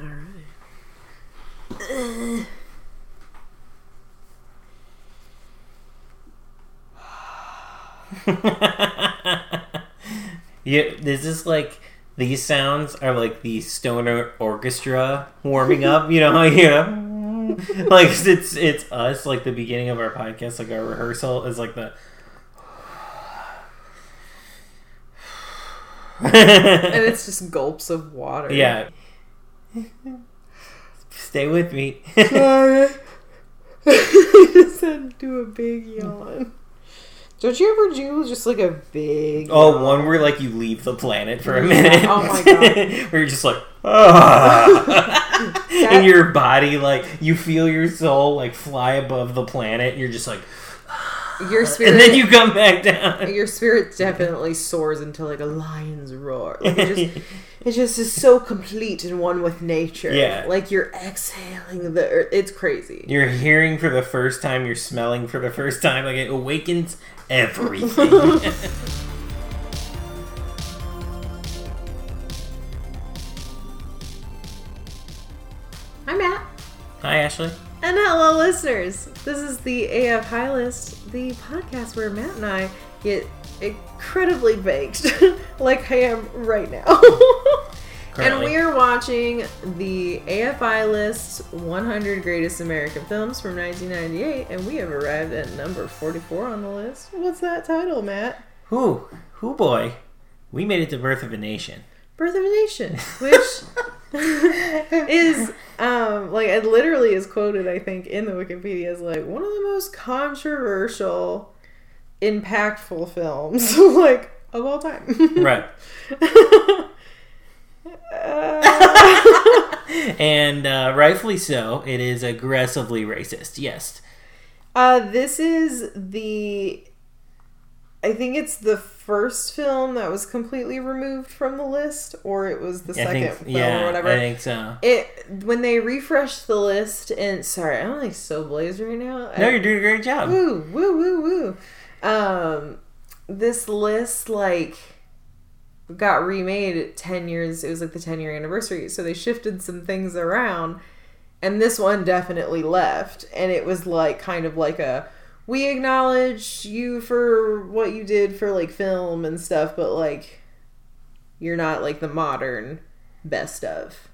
All right. yeah, this is like these sounds are like the stoner orchestra warming up. You know you know, like it's it's us like the beginning of our podcast, like our rehearsal is like the. And it's just gulps of water. yeah. Stay with me. Sorry. I just had to do a big yawn. Don't you ever do just like a big Oh, yawn? one where like you leave the planet for a minute. Oh my God. where you're just like, ah. and your body like you feel your soul like fly above the planet. You're just like, your spirit and then you come back down. your spirit definitely soars into like a lion's roar. Like it just it just is so complete and one with nature. Yeah. Like you're exhaling the earth. It's crazy. You're hearing for the first time. You're smelling for the first time. Like it awakens everything. Hi Matt. Hi, Ashley. And hello, listeners. This is the AF High List, the podcast where Matt and I get incredibly baked, like I am right now. and we are watching the AFI List 100 Greatest American Films from 1998, and we have arrived at number 44 on the list. What's that title, Matt? Who? Who boy? We made it to Birth of a Nation. Birth of a Nation, which is um like it literally is quoted I think in the Wikipedia as like one of the most controversial, impactful films like of all time. Right. Uh, And uh, rightfully so. It is aggressively racist. Yes. uh, this is the. I think it's the first film that was completely removed from the list, or it was the I second think. film Yeah. or whatever. I think so. It when they refreshed the list and sorry, I'm like so blazed right now. No, I- you're doing a great job. woo woo woo woo. Um, this list like got remade ten years. It was like the ten year anniversary, so they shifted some things around, and this one definitely left. And it was like kind of like a we acknowledge you for what you did for like film and stuff, but like you're not like the modern best of.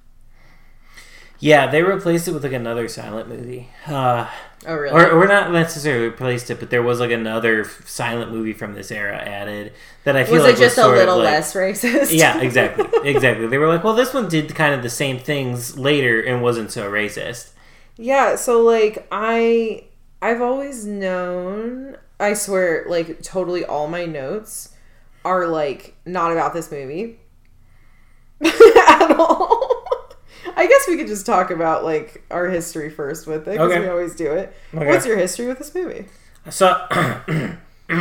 Yeah, they replaced it with like another silent movie. Uh, Oh really? or, or not necessarily replaced it, but there was like another silent movie from this era added that I feel was like it just a sort of, little like- less racist? Yeah, exactly, exactly. They were like, well, this one did kind of the same things later and wasn't so racist. Yeah, so like I I've always known I swear like totally all my notes are like not about this movie at all. I guess we could just talk about like our history first with it because Okay. we always do it. Okay. What's your history with this movie? So, Did you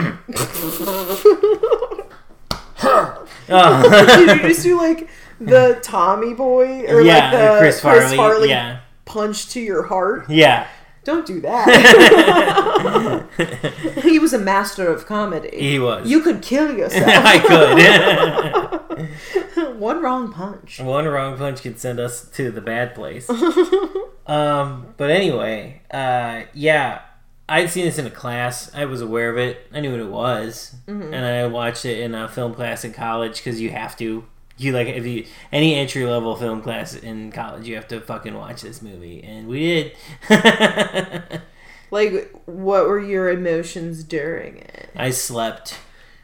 uh. just do like the Tommy Boy or yeah, like the Chris Farley. Yeah, punch to your heart? yeah. Don't do that. he was a master of comedy. he was. You could kill yourself. I could. One wrong punch. One wrong punch could send us to the bad place. um, but anyway, uh, yeah, I'd seen this in a class. I was aware of it. I knew what it was, and I watched it in a film class in college because you have to. You like if you any entry level film class in college, you have to fucking watch this movie, and we did. Like, what were your emotions during it? I slept.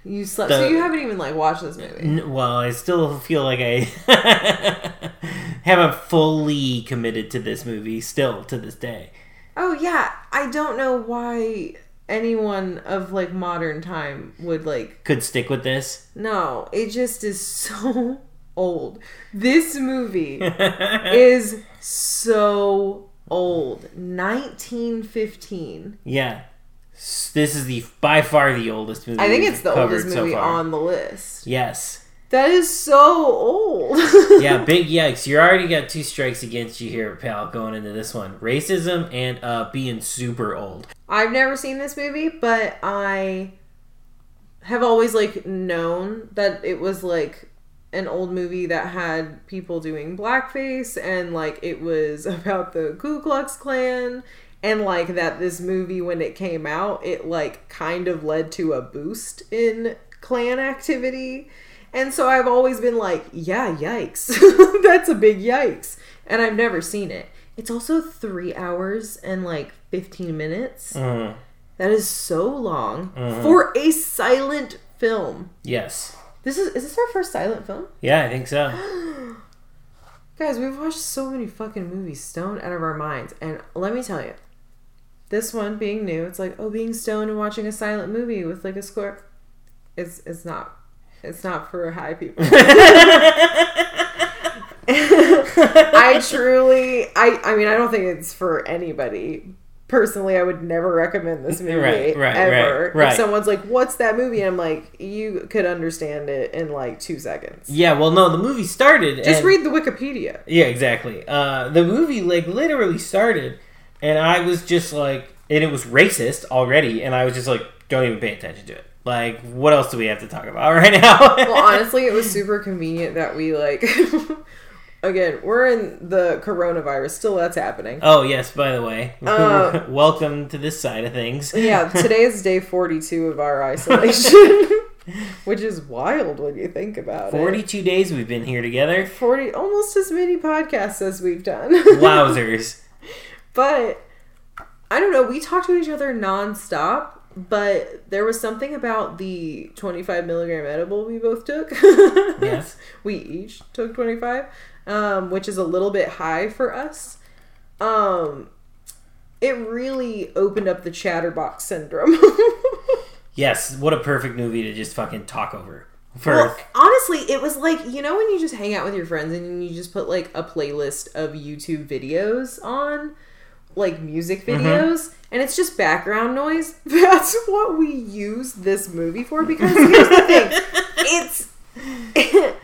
You slept, The- so you haven't even like watched this movie. N- Well, I still feel like I haven't fully committed to this movie still to this day. Oh yeah, I don't know why anyone of like modern time would like. Could stick with this. No, it just is so old. This movie is so old. 1915. yeah. This is the by far the oldest movie. I think it's the oldest movie far. on the list. Yes. That is so old. Yeah, big yikes. You already got two strikes against you here, pal, going into this one. Racism and uh being super old. I've never seen this movie, but I have always like known that it was like an old movie that had people doing blackface and like it was about the Ku Klux Klan and like that this movie when it came out it like kind of led to a boost in Klan activity. And so I've always been like, yeah, yikes. That's a big yikes. And I've never seen it. It's also 3 hours and like 15 minutes. Mhm. That is so long Mhm. for a silent film. Yes. This is is this our first silent film? Yeah, I think so. Guys, we've watched so many fucking movies stoned out of our minds. And let me tell you, this one being new, it's like, oh, being stoned and watching a silent movie with like a score. It's it's not. It's not for high people. I truly I I mean I don't think it's for anybody. Personally, I would never recommend this movie Right, right, ever. right. If someone's like, "What's that movie?" and I'm like, "You could understand it in like 2 seconds." yeah, well, no, the movie started. Just and- read the Wikipedia. Yeah, exactly. Uh, the movie like literally started, and I was just like, and it was racist already, and I was just like, don't even pay attention to it. Like, what else do we have to talk about right now? well, honestly, it was super convenient that we like. again, we're in the coronavirus. Still, that's happening. oh yes, by the way, Uh, welcome to this side of things. Yeah, today is day forty-two of our isolation, which is wild when you think about it. Forty-two days we've been here together. Forty, almost as many podcasts as we've done. Wowzers! But I don't know. We talked to each other nonstop. But there was something about the 25 milligram edible we both took. Yes. we each took 25, um, which is a little bit high for us. Um, it really opened up the chatterbox syndrome. Yes, what a perfect movie to just fucking talk over. For well, honestly, it was like, you know, when you just hang out with your friends and you just put like a playlist of YouTube videos on, like music videos, and it's just background noise. That's what we use this movie for because here's the thing it's.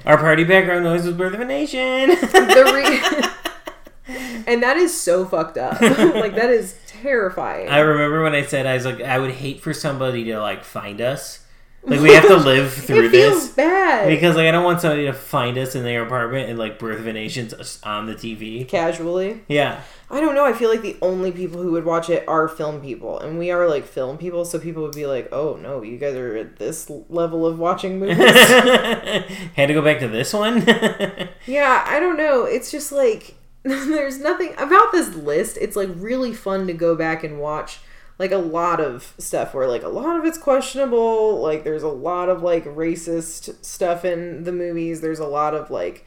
Our party background noise was Birth of a Nation. the re- and that is so fucked up. like that is terrifying. I remember when I said I was like, I would hate for somebody to like find us. Like we have to live through it feels this bad. because like I don't want somebody to find us in their apartment and like Birth of a Nation's on the TV. Casually, Yeah, I don't know. I feel like the only people who would watch it are film people, and we are like film people, so people would be like, "Oh no, you guys are at this level of watching movies." had to go back to this one. yeah, I don't know. It's just like there's nothing about this list. It's like really fun to go back and watch like a lot of stuff where like a lot of it's questionable. Like there's a lot of like racist stuff in the movies. There's a lot of like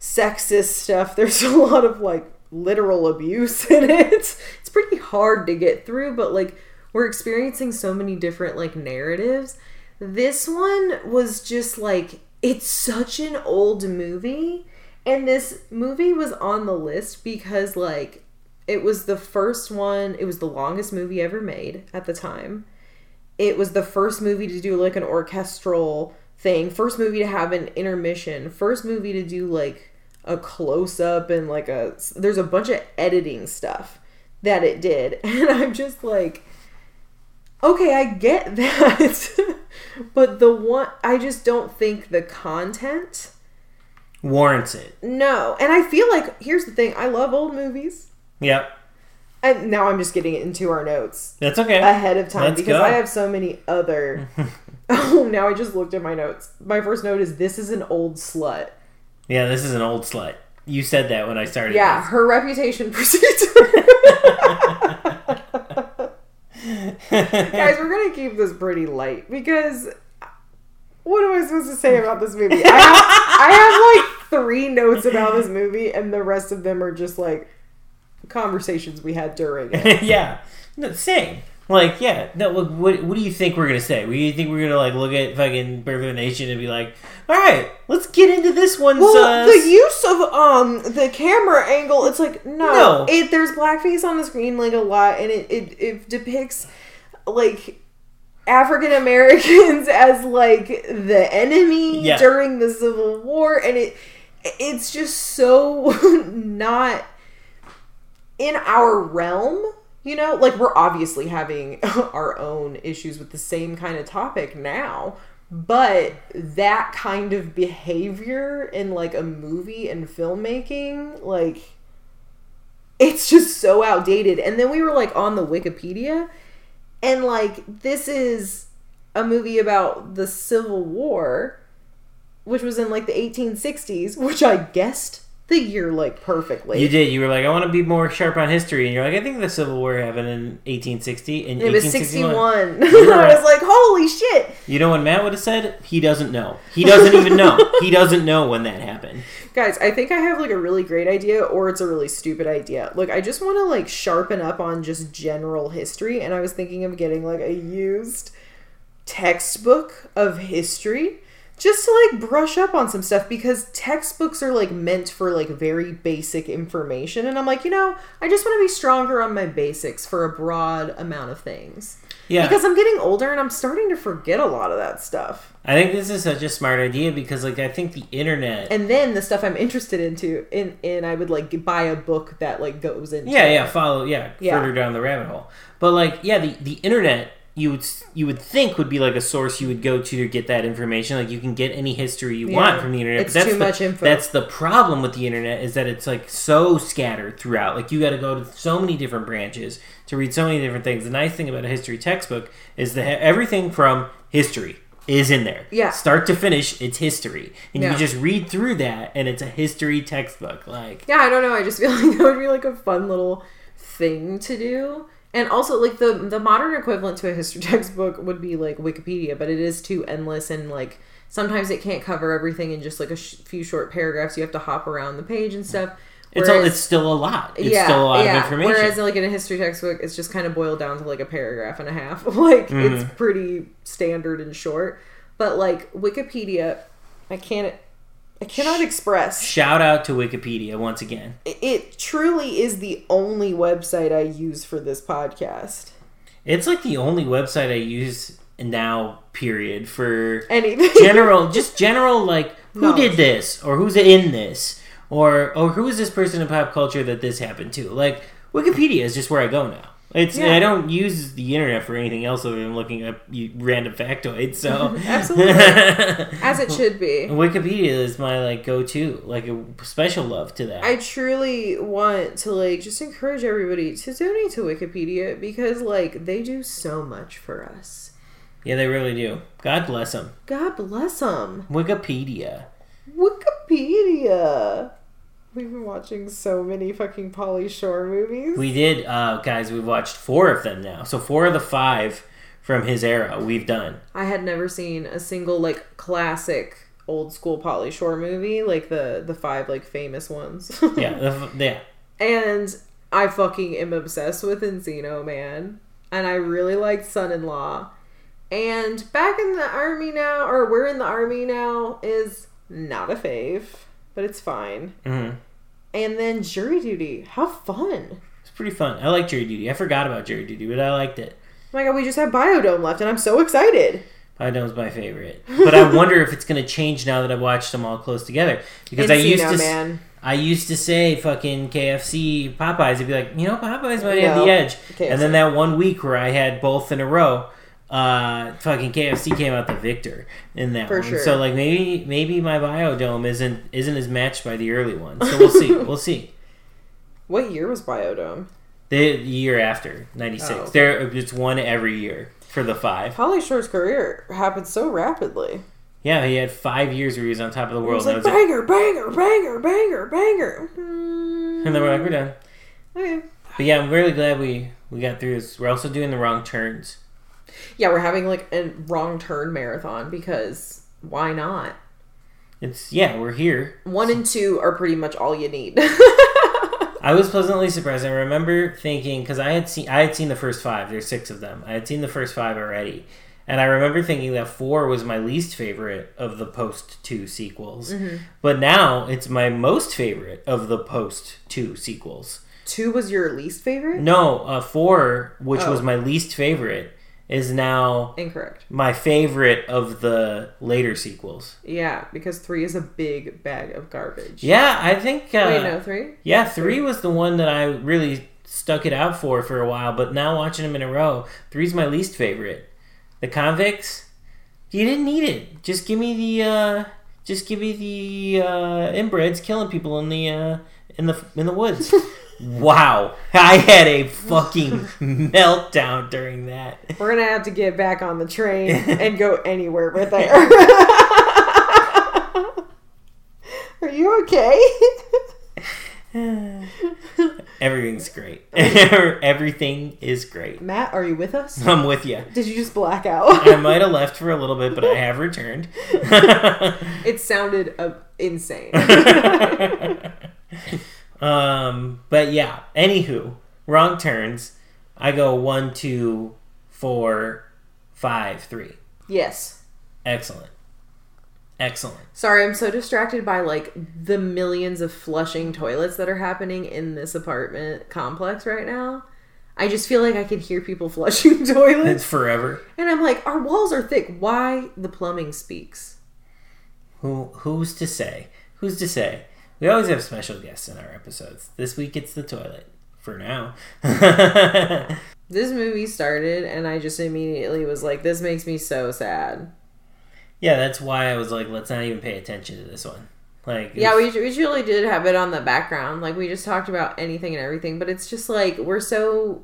sexist stuff. There's a lot of like literal abuse in it. It's pretty hard to get through, but like we're experiencing so many different like narratives. This one was just like it's such an old movie and this movie was on the list because like it was the first one, it was the longest movie ever made at the time. It was the first movie to do like an orchestral thing, first movie to have an intermission, first movie to do like a close up and like a there's a bunch of editing stuff that it did. And I'm just like okay, I get that. but the one I just don't think the content Warrants it. no. And I feel like here's the thing, I love old movies. Yep, And now I'm just getting it into our notes that's okay. ahead of time Let's because go. I have so many other Oh, now I just looked at my notes. My first note is this is an old slut. yeah, this is an old slut. You said that when I started. Yeah, this. her reputation precedes Guys, we're gonna keep this pretty light because what am I supposed to say about this movie? I have, I have like three notes about this movie, and the rest of them are just like conversations we had during it. yeah, no, same. Like, yeah, no. Look, what what do you think we're gonna say? What do you think we're gonna like look at fucking Birth of a Nation and be like, all right, let's get into this one. Well, uh, the use of um the camera angle, it's like no, No. it there's blackface on the screen like a lot, and it it, it depicts like African Americans as like the enemy Yeah. during the Civil War, and it it's just so not in our realm. You know, like we're obviously having our own issues with the same kind of topic now, but that kind of behavior in like a movie and filmmaking, like it's just so outdated. And then we were like on the Wikipedia and like this is a movie about the Civil War, which was in like the 1860s, which I guessed the year like perfectly. You did. You were like, I want to be more sharp on history, and you're like, I think the Civil War happened in 1860. In It was 1861. 61. You're I was like, holy shit. You know what Matt would have said? He doesn't know. He doesn't even know. He doesn't know when that happened. Guys, I think I have like a really great idea or it's a really stupid idea. Look, I just want to like sharpen up on just general history and I was thinking of getting like a used textbook of history just to like brush up on some stuff because textbooks are like meant for like very basic information and I'm like, you know, I just want to be stronger on my basics for a broad amount of things. Yeah. Because I'm getting older and I'm starting to forget a lot of that stuff. I think this is such a smart idea because, like, I think the internet. and then the stuff I'm interested into, in in I would like buy a book that like goes into. yeah, yeah, follow, yeah, Yeah. further down the rabbit hole. But like, yeah, the the internet you would you would think would be like a source you would go to to get that information. Like, you can get any history you Yeah. want from the internet. It's but that's too the, much info. That's the problem with the internet is that it's like so scattered throughout. Like, you got to go to so many different branches to read so many different things. The nice thing about a history textbook is that everything from history is in there. Yeah. Start to finish, it's history. And Yeah. you just read through that and it's a history textbook. Like Yeah, I don't know. I just feel like that would be like a fun little thing to do. And also, like the the modern equivalent to a history textbook would be like Wikipedia, but it is too endless and like sometimes it can't cover everything in just like a sh- few short paragraphs. You have to hop around the page and stuff. it's a, Whereas- it's still a lot. It's still a lot of information. Whereas like in a history textbook, it's just kind of boiled down to like a paragraph and a half. like Mm-hmm. it's pretty standard and short. But like Wikipedia, I can't, I cannot express. Shout out to Wikipedia once again. It truly is the only website I use for this podcast. It's like the only website I use now, period, for Anything. general, just general, like who Knowledge. did this or who's in this or or who is this person in pop culture that this happened to. Like Wikipedia is just where I go now. It's Yeah. I don't use the internet for anything else other than looking up random factoids. So Absolutely. As it should be. Wikipedia is my like go to, like a special love to that. I truly want to like just encourage everybody to donate to Wikipedia because like they do so much for us. yeah, they really do. God bless them. God bless them. Wikipedia. Wikipedia. We've been watching so many fucking Pauly Shore movies. We did, uh, guys. We've watched four of them now. So four of the five from his era we've done. I had never seen a single like classic old school Pauly Shore movie, like the the five like famous ones. Yeah, the, yeah. and I fucking am obsessed with Encino Man, and I really liked Son in Law. And back in the army now, or we're in the army now, is not a fave, but it's fine. hmm And then Jury Duty, how fun! It's pretty fun. I like Jury Duty. I forgot about Jury Duty, but I liked it. Oh my god, we just have Biodome left, and I'm so excited. Biodome's my favorite, but I wonder if it's gonna change now that I've watched them all close together. Because I used to, Man. I used to say fucking KFC, Popeyes. I'd be like, you know, Popeyes might have the edge. KFC. And then that one week where I had both in a row, uh, fucking KFC came out the victor in that For one. sure. So like maybe maybe my Biodome isn't isn't as matched by the early one. So we'll see. we'll see. What year was Biodome? The year after ninety six. Oh. There it's one every year for the five. Pauly Shore's career happened so rapidly. Yeah, he had five years where he was on top of the It world. was like was it. banger, banger, banger, banger, banger. Hmm. And then we're like, we're done. Okay. But yeah, I'm really glad we we got through this. We're also doing the wrong turns. Yeah, we're having like a wrong turn marathon because why not? It's yeah, we're here. One and two are pretty much all you need. I was pleasantly surprised. I remember thinking because I had seen I had seen the first five. There's six of them. I had seen the first five already, and I remember thinking that four was my least favorite of the post two sequels. But now it's my most favorite of the post two sequels. two was your least favorite? No, uh, four, which Oh. was my least favorite, is now Incorrect. my favorite of the later sequels. Yeah, because three is a big bag of garbage. Yeah, I think. Uh, Wait, no, three? Yeah, three was the one that I really stuck it out for for a while, but now watching them in a row, three's my least favorite. The convicts, You didn't need it. Just give me the uh just give me the uh inbreds killing people in the uh in the in the woods. wow. I had a fucking meltdown during that. We're gonna have to get back on the train and go anywhere with there. Are you okay? Everything's great. Everything is great. Matt, are you with us? I'm with you. Did you just black out? I might have left for a little bit, but I have returned. it sounded uh, insane. Um, but yeah. Anywho, wrong turns. I go one, two, four, five, three. yes. Excellent. Excellent. Sorry, I'm so distracted by like the millions of flushing toilets that are happening in this apartment complex right now. I just feel like I can hear people flushing toilets. It's forever. And I'm like, our walls are thick. Why the plumbing speaks? Who who's to say? Who's to say? We always have special guests in our episodes. This week it's the toilet. For now. This movie started and I just immediately was like, this makes me so sad. yeah, that's why I was like, let's not even pay attention to this one. Like, Yeah, we, we truly did have it on the background. Like, we just talked about anything and everything, but it's just like we're so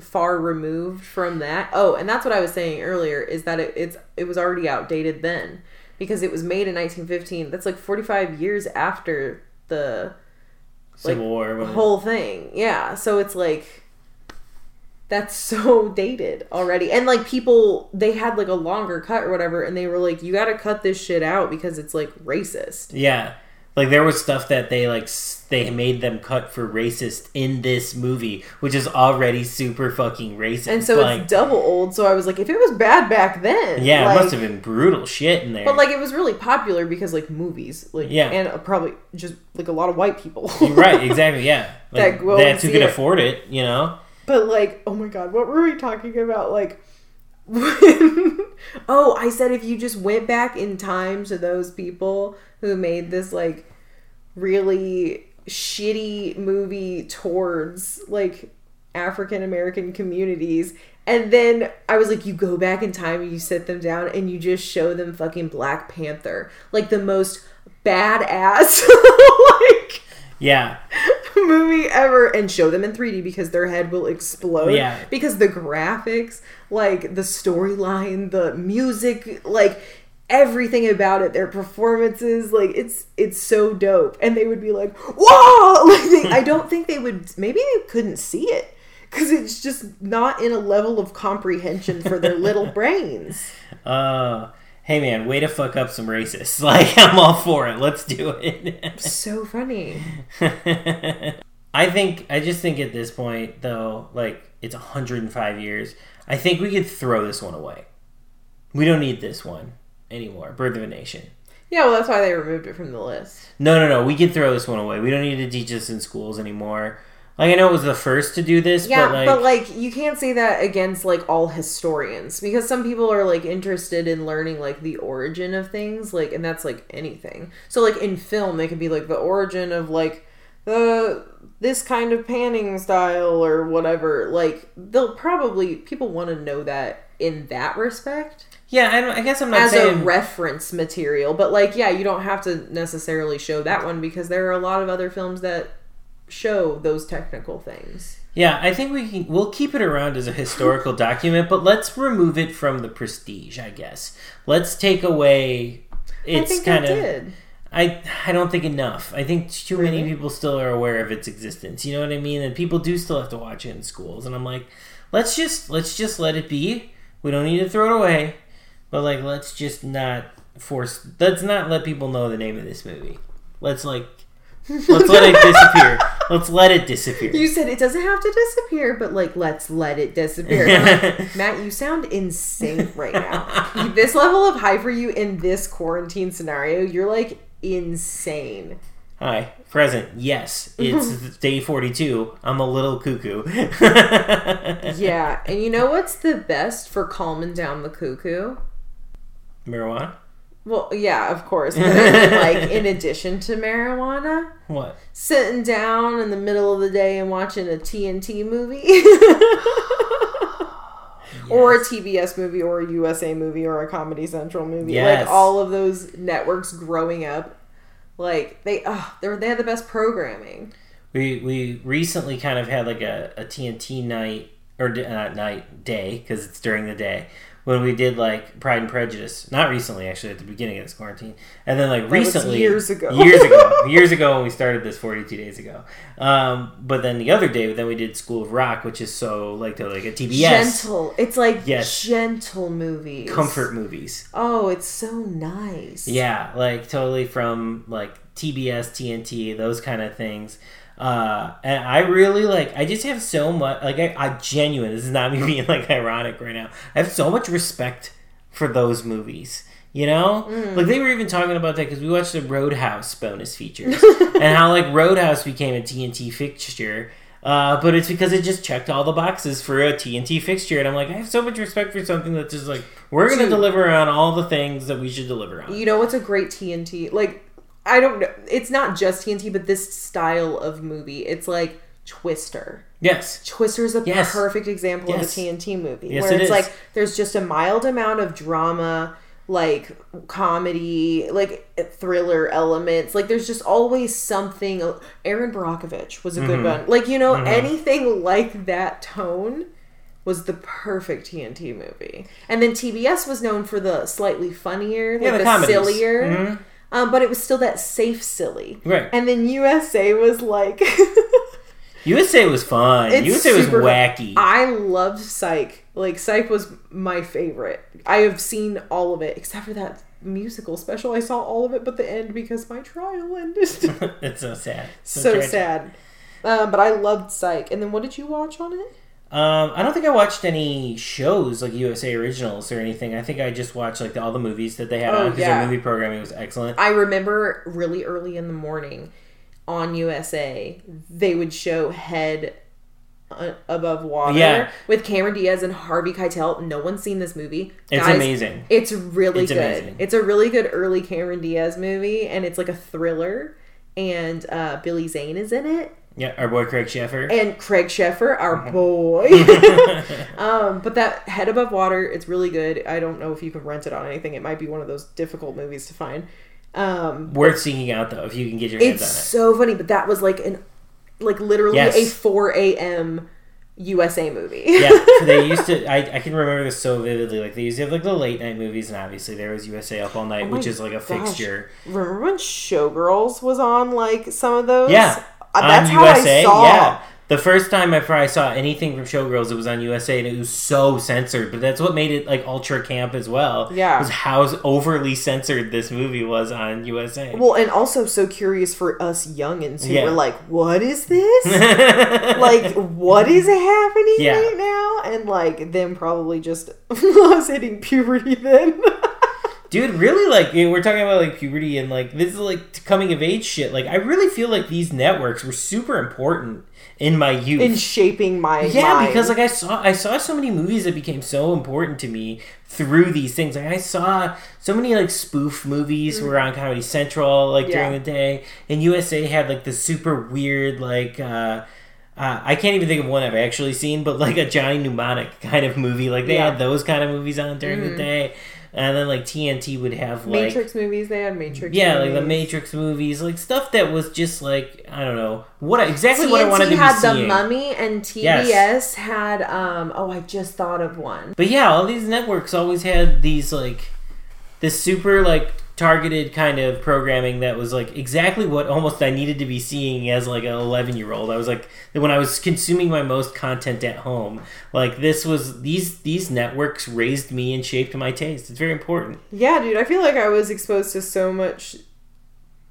far removed from that. Oh, and that's what I was saying earlier is that it, it's it was already outdated then because it was made in 1915. That's like 45 years after the Civil War. it- whole thing. Yeah, so it's like that's so dated already. And like people they had like a longer cut or whatever and they were like you got to cut this shit out because it's like racist. Yeah, like there was stuff that they like they made them cut for racist in this movie, which is already super fucking racist. And so like, it's double old. So I was like, if it was bad back then, yeah, like, it must have been brutal shit in there. But like, it was really popular because like movies, like Yeah. and uh, probably just like a lot of white people, right, exactly, yeah. Like, That that's who could it. afford it, you know. But like, oh my god, what were we talking about? Like, when, oh, I said if you just went back in time to those people who made this like really shitty movie towards like African American communities. And then I was like, you go back in time and you sit them down and you just show them fucking Black Panther. Like the most badass like Yeah, movie ever and show them in 3D because their head will explode. Yeah. Because the graphics, like the storyline, the music, like everything about it, their performances, like it's it's so dope. And they would be like, "Whoa!" Like they, I don't think they would. Maybe they couldn't see it because it's just not in a level of comprehension for their little brains. uh, hey man, way to fuck up some racists. Like I'm all for it. Let's do it. So funny. I think I just think at this point though, like it's 105 years. I think we could throw this one away. We don't need this one anymore. Birth of a Nation. Yeah, well, that's why they removed it from the list. No, no, no. We could throw this one away. We don't need to teach this in schools anymore. Like I know it was the first to do this, Yeah, but like, but like you can't say that against like all historians because some people are like interested in learning like the origin of things, like and that's like anything. So like in film, they could be like the origin of like the this kind of panning style or whatever. Like they'll probably people want to know that in that respect yeah, I, I guess I'm not as saying a reference material. But like, yeah, you don't have to necessarily show that one because there are a lot of other films that show those technical things. Yeah, I think we can. We'll keep it around as a historical document, but let's remove it from the prestige. I guess. Let's take away. It's I think kind of. did. I I don't think enough. I think too many people still are aware of its existence. You know what I mean? And people do still have to watch it in schools. And I'm like, let's just let's just let it be. We don't need to throw it away. But like, let's just not force. Let's not let people know the name of this movie. Let's like, let's let it disappear. Let's let it disappear. You said it doesn't have to disappear, but like, let's let it disappear. Like, Matt, you sound insane right now. this level of high for you in this quarantine scenario, you're like insane. Hi, present. Yes, it's day 42. I'm a little cuckoo. Yeah, and you know what's the best for calming down the cuckoo? Marijuana? Well, yeah, of course. But like, in addition to marijuana, What? sitting down in the middle of the day and watching a TNT movie. or a TBS movie or a USA movie or a Comedy Central movie. Yes. Like all of those networks growing up, like they oh, they they had the best programming. We we recently kind of had like a, a TNT night or not uh, night day because it's during the day when we did like Pride and Prejudice. Not recently, actually, at the beginning of this quarantine, and then like was recently, years ago. years ago, years ago when we started this forty two days ago. Um, but then the other day, then we did School of Rock, which is so like the like a TBS Gentle. It's like Yes. gentle movies. comfort movies. Oh, it's so nice. Yeah, like totally from like TBS, TNT, those kind of things. Uh, and I really like. I just have so much. Like, I, I genuine. This is not me being like ironic right now. I have so much respect for those movies. You know, like they were even talking about that because we watched the Roadhouse bonus features and how like Roadhouse became a TNT fixture. Uh, but it's because it just checked all the boxes for a TNT fixture, and I'm like, I have so much respect for something that's just like we're gonna Dude. deliver on all the things that we should deliver on. You know what's a great TNT? Like, I don't know. It's not just TNT, but this style of movie. It's like Twister. Yes. Twister is a Yes. perfect example Yes. of a TNT movie Yes, where it it's is. like there's just a mild amount of drama, like comedy, like thriller elements. Like there's just always something. Erin Brockovich was a good Mm-hmm. one. Like you know anything like that tone was the perfect TNT movie. And then TBS was known for the slightly funnier, like Yeah, the the, sillier. Mhm. Um, but it was still that safe silly. Right. And then USA was like USA was fun. It's USA was fun. wacky. I loved Psych. Like Psych was my favorite. I have seen all of it except for that musical special. I saw all of it but the end because my trial ended. it's so sad. so tragic. sad. Um, but I loved Psych. And then what did you watch on it? Um, I don't think I watched any shows like USA Originals or anything. I think I just watched like the, all the movies that they had Oh, on because yeah. their movie programming was excellent. I remember really early in the morning on USA, they would show Head uh, Above Water Yeah. with Cameron Diaz and Harvey Keitel. No one's seen this movie. It's Guys, amazing. It's really It's good. amazing. It's a really good early Cameron Diaz movie, and it's like a thriller. And uh, Billy Zane is in it, Yeah, our boy Craig Sheffer. and Craig Sheffer, our Mm-hmm. boy. um, but that Head Above Water, it's really good. I don't know if you can rent it on anything. It might be one of those difficult movies to find. Um, Worth seeking out though if you can get your hands it's on so funny, but that was like an like literally Yes. a 4 a.m. USA movie. it. Yeah, they used to. I, I can remember this so vividly. Like they used to have like the late night movies, and obviously there was USA Up All Night, Oh which is like a gosh. fixture. Remember when Showgirls was on like some of those? Yeah, Uh, that's on how USA. I saw. Yeah, the first time ever I saw anything from Showgirls, it was on USA, and it was so censored. But that's what made it like ultra camp as well. Yeah. was how overly censored this movie was on USA. Well, and also so curious for us youngins who Yeah. were like, "What is this? like, what is happening Yeah. right now?" And like them probably just was hitting puberty then. Dude, really, like you know, we're talking about like puberty and like this is like coming of age shit. Like I really feel like these networks were super important in my youth. in shaping my yeah, mind. because like I saw I saw so many movies that became so important to me through these things. Like I saw so many like spoof movies were on Comedy Central like during the day, and USA had like the super weird like. uh uh, I can't even think of one I've actually seen, but like a Johnny Mnemonic kind of movie. Like they Yeah. had those kind of movies on during the day, and then like TNT would have like Matrix movies, they had Matrix. yeah, like the movies. Matrix movies, like stuff that was just like I don't know what exactly what I wanted to TNT had be the. Mummy, and TBS Yes. had um. Oh, I just thought of one. But yeah, all these networks always had these like this super like targeted kind of programming that was like exactly what almost I needed to be seeing as like an 11 year old. I was like when I was consuming my most content at home, like this was these these networks raised me and shaped my taste. It's very important. Yeah, dude, I feel like I was exposed to so much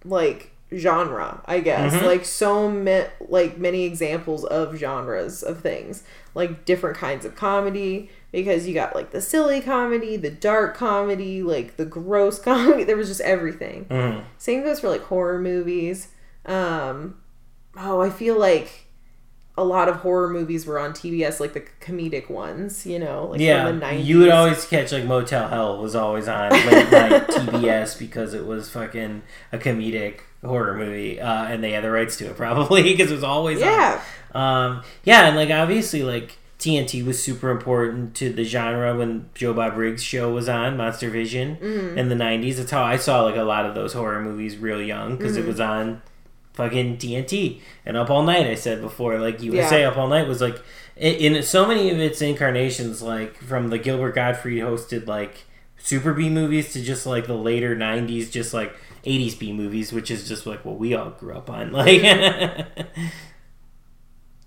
like genre, I guess. Mhm. Like so ma- like many examples of genres of things. Like different kinds of comedy because you got like the silly comedy, the dark comedy, like the gross comedy. There was just everything. Mhm. Same goes for like horror movies. Um oh, I feel like a lot of horror movies were on TBS, like the comedic ones, you know, like yeah, from the 90s. you would always catch like Motel Hell was always on late night TBS because it was fucking a comedic horror movie, uh, and they had the rights to it probably because it was always on. Yeah. Um, yeah, and like obviously, like TNT was super important to the genre when Joe Bob Briggs' show was on MonsterVision Mm-hmm. in the '90s. That's how I saw like a lot of those horror movies real young because Mm-hmm. it was on fucking TNT and Up All Night. I said before, like USA Yeah. Up All Night was like in, in so many of its incarnations, like from the Gilbert Gottfried hosted like super B movies to just like the later '90s, just like '80s B movies, which is just like what we all grew up on. Like,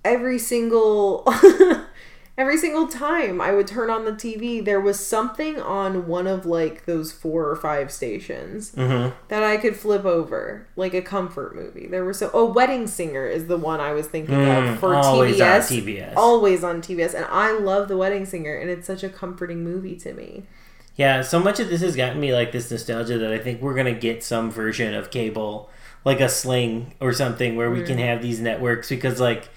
every single every single time I would turn on the TV, there was something on one of like those four or five stations Mhm. that I could flip over, like a comfort movie. There was so oh, Wedding Singer is the one I was thinking Mm, of for always on TBS. TBS. Always on TBS, and I love The Wedding Singer, and it's such a comforting movie to me. Yeah, so much of this has gotten me like this nostalgia that I think we're gonna get some version of cable, like a Sling or something, where we can Mm. have these networks because like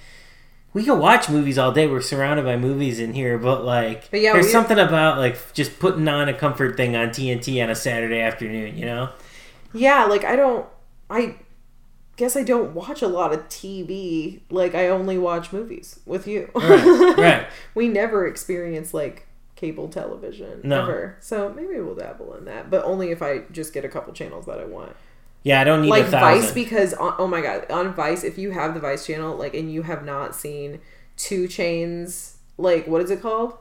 we can watch movies all day. We're surrounded by movies in here, but like But yeah, there's something about like just putting on a comfort thing on TNT on a Saturday afternoon. You know? Yeah, like I don't I guess I don't watch a lot of TV. Like I only watch movies with you. Right, right. we never experience like cable television No. ever. So maybe we'll dabble in that, but only if I just get a couple channels that I want. Yeah, I don't need like. Vice because on, oh my god, on Vice if you have the Vice channel like and you have not seen 2 Chainz like what is it called?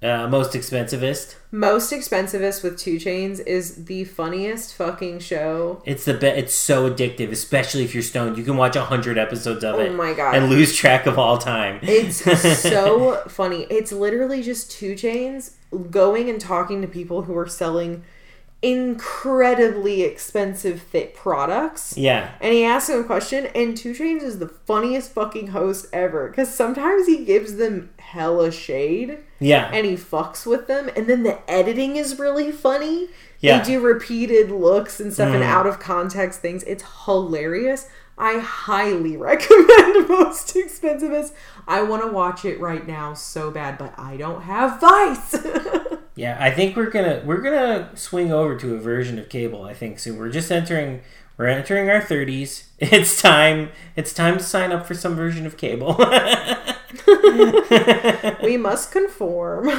uh, most expensivest. Most expensivest with 2 Chainz is the funniest fucking show. It's the be- It's so addictive, especially if you're stoned. You can watch a hundred episodes of Oh it. my God. And lose track of all time. It's so funny. It's literally just 2 Chainz going and talking to people who are selling incredibly expensive fit products. yeah. And he asks him a question, and 2 Chainz is the funniest fucking host ever. Because sometimes he gives them hella shade Yeah. and he fucks with them, and then the editing is really funny. Yeah. They do repeated looks and stuff and Mhm. out of context things. It's hilarious. I highly recommend Most Expensivest. I want to watch it right now so bad, but I don't have Vice. Yeah, I think we're gonna we're gonna swing over to a version of cable. I think soon. We're just entering we're entering our thirties. It's time it's time to sign up for some version of cable. we must conform. At-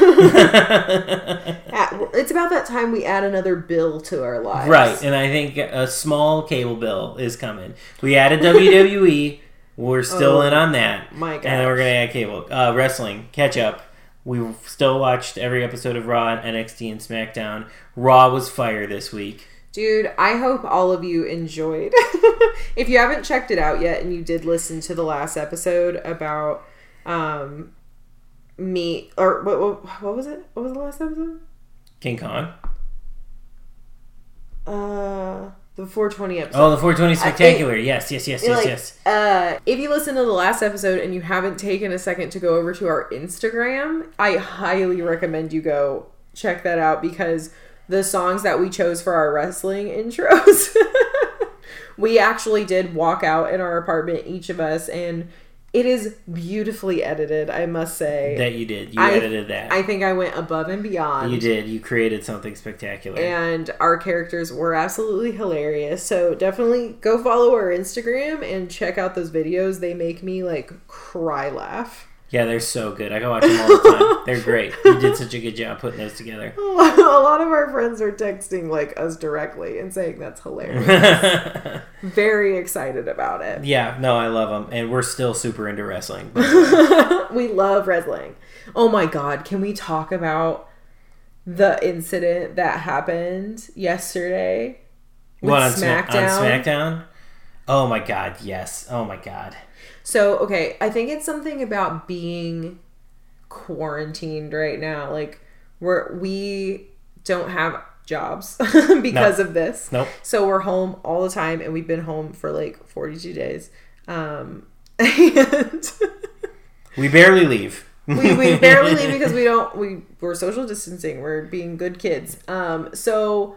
it's about that time we add another bill to our lives. right, and I think a small cable bill is coming. We added WWE. We're still Oh, in on that. my And then we're gonna add cable. Uh, wrestling catch up. We've still watched every episode of Raw and NXT and SmackDown. Raw was fire this week. Dude, I hope all of you enjoyed. if you haven't checked it out yet and you did listen to the last episode about um me or what what, what was it? What was the last episode? King Kong. Uh the 420 episode. Oh, the 420 spectacular. yes, yes, yes, yes, like, yes. Uh, if you listen to the last episode and you haven't taken a second to go over to our Instagram, I highly recommend you go check that out because the songs that we chose for our wrestling intros, we actually did walk out in our apartment, each of us, and it is beautifully edited, I must say. That you did. You I- edited that. I think I went above and beyond. you did. You created something spectacular. And our characters were absolutely hilarious. So definitely go follow our Instagram and check out those videos. They make me like cry laugh. Yeah, they're so good. I can watch them all the time. they're great. You did such a good job putting those together. a lot of our friends are texting like us directly and saying that's hilarious. Very excited about it. yeah, no, I love them, and we're still super into wrestling. we love wrestling. Oh my god, can we talk about the incident that happened yesterday with what on Sma- SmackDown? on SmackDown? Oh my god, yes. Oh my god. So, okay, I think it's something about being quarantined right now. Like we're we don't have jobs because No. of this. Nope. So we're home all the time and we've been home for like 42 days. Um and We barely leave. we, we barely leave because we don't we we're social distancing we're being good kids um so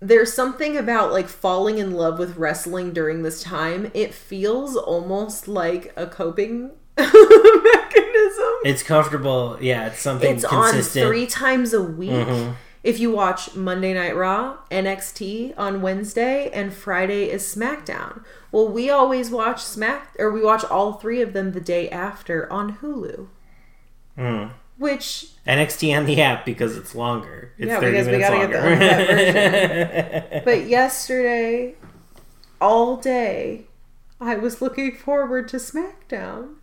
there's something about like falling in love with wrestling during this time it feels almost like a coping mechanism It's comfortable. Yeah, it's something it's on three times a week Mhm. if you watch monday night raw nxt on wednesday and friday is smackdown well we always watch smack or we watch all three of them the day after on hulu Mm. Which NXT on the app because it's longer. It's Yeah, 30 because we minutes gotta get the longer. uncut but yesterday, all day, I was looking forward to SmackDown.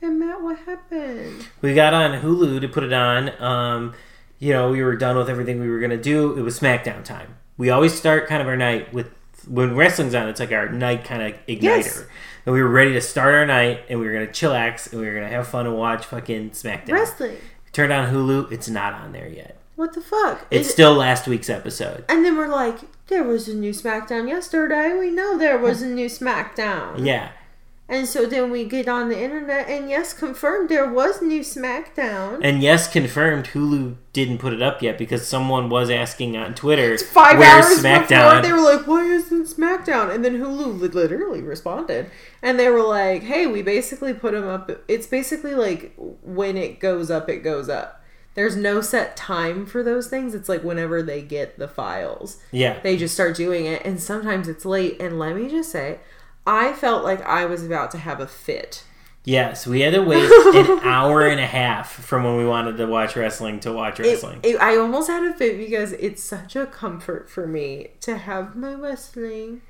And Matt, what happened? we got on Hulu to put it on. Um, you know, we were done with everything we were going to do. It was SmackDown time. We always start kind of our night with when wrestling's on, it's like our night kind of igniter. Yes. And we were ready to start our night and we were to chillax and we were to have fun and watch fucking SmackDown. Wrestling. Turned on Hulu. It's not on there yet. What the fuck? It's Is- still last week's episode. and then we're like, there was a new SmackDown yesterday. We know there was a new SmackDown. Yeah. And so then we get on the internet, and yes, confirmed there was new SmackDown. And yes, confirmed Hulu didn't put it up yet because someone was asking on Twitter It's Five where's hours before, SmackDown. they were like, "Why isn't SmackDown?" And then Hulu literally responded, and they were like, "Hey, we basically put them up. It's basically like when it goes up, it goes up. There's no set time for those things. It's like whenever they get the files, yeah. they just start doing it, and sometimes it's late. And let me just say, I felt like I was about to have a fit. Yes, we had to wait an hour and a half from when we wanted to watch wrestling to watch It, wrestling. it, I almost had a fit because it's such a comfort for me to have my wrestling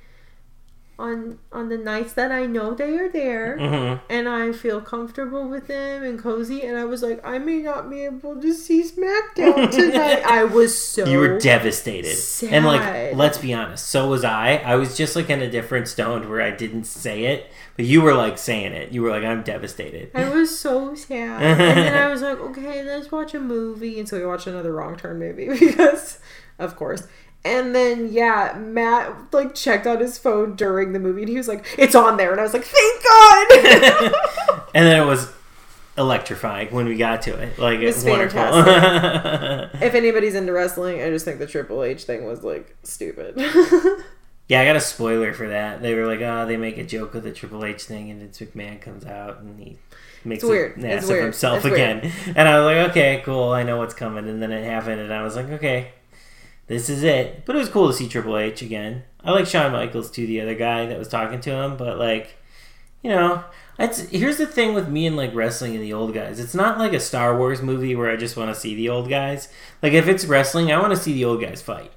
on on the nights that I know they are there hmm and I feel comfortable with them and cozy and I was like I may not be able to see SmackDown tonight. I was so You were devastated. And like, let's be honest, so was I. I was just like in a different stone where I didn't say it, but you were like saying it. You were like, I'm devastated. I was so sad. and then I was like, okay, let's watch a movie. And so we watched another Wrong Turn movie because, of course. And then, yeah, Matt, like, checked on his phone during the movie and he was like, it's on there. And I was like, thank God! and then it was electrifying when we got to it. Like, was it's wonderful. if anybody's into wrestling, I just think the Triple H thing was, like, stupid. Yeah, I got a spoiler for that. They were like, oh, they make a joke of the Triple H thing, and Vince McMahon comes out and he makes It's weird. an ass of himself It's weird. again. And I was like, okay, cool, I know what's coming. And then it happened, and I was like, okay, this is it. But it was cool to see Triple H again. I like Shawn Michaels too, the other guy that was talking to him, but like, you know, it's here's the thing with me and like wrestling and the old guys. It's not like a Star Wars movie where I just want to see the old guys. Like if it's wrestling, I want to see the old guys fight.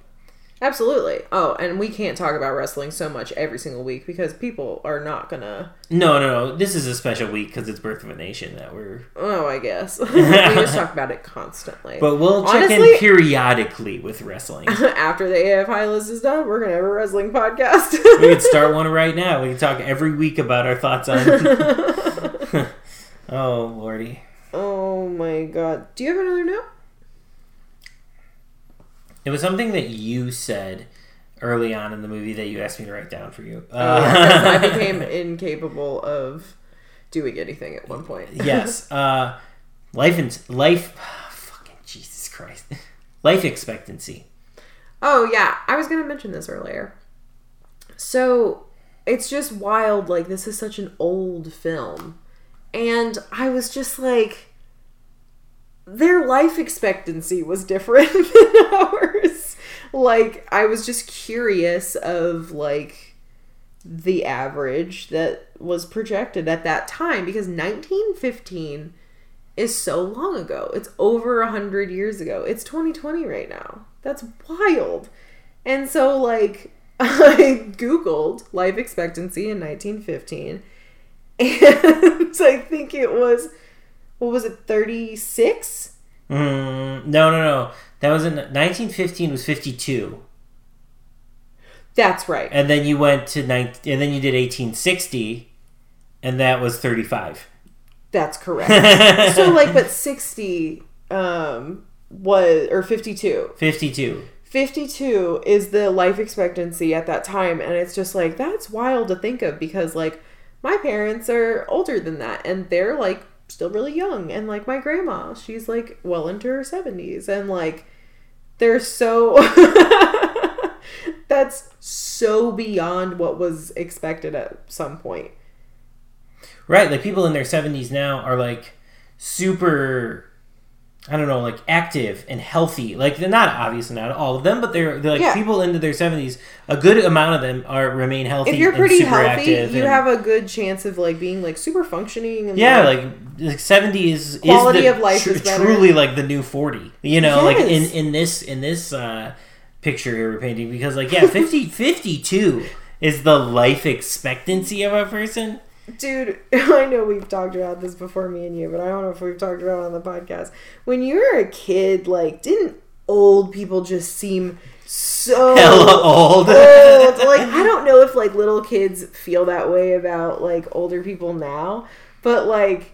Absolutely. Oh, and we can't talk about wrestling so much every single week because people are not gonna. No, no, no. This is a special week because it's Birth of a Nation that we're. Oh, I guess. we just talk about it constantly. But we'll check Honestly- in periodically with wrestling. after the AFI list is done, we're gonna have a wrestling podcast. we could start one right now. We can talk every week about our thoughts on. oh lordy. oh my god. Do you have another note? It was something that you said early on in the movie that you asked me to write down for you. Uh, because I Uh, became incapable of doing anything at one point. yes. Uh, life and life. fucking Jesus Christ. Life expectancy. Oh yeah, I was gonna mention this earlier. So it's just wild. Like this is such an old film, and I was just like, their life expectancy was different than ours. Like I was just curious of like the average that was projected at that time because 1915 is so long ago. It's over a hundred years ago. It's 2020 right now. That's wild. And so, like, I googled life expectancy in 1915, and I think it was what was it, 36? Mm, no, no, no. That was in 1915 was 52. That's right. and then you went to 19, and then you did 1860 and that was 35 That's correct. so, like, but 60 um was or 52 52 52 is the life expectancy at that time and it's just like that's wild to think of because like my parents are older than that and they're like still really young and like my grandma she's like well into her 70s and like they're so that's so beyond what was expected at some point. Right like people in their 70s now are like super I don't know, like active and healthy. Like they're not obviously not all of them, but they're, they're like Yeah. people into their seventies. A good amount of them are remain healthy. if you're and pretty super healthy, you and- have a good chance of like being like super functioning and yeah, like like seventy is Quality is the, of life tr- is better. truly like the new forty. You know, like in in this in this uh, picture here we're painting because like yeah, 50, 52 is the life expectancy of a person. Dude, I know we've talked about this before, me and you, but I don't know if we've talked about it on the podcast. When you were a kid, like, didn't old people just seem so Hella old. old? Like, I don't know if like little kids feel that way about like older people now, but like,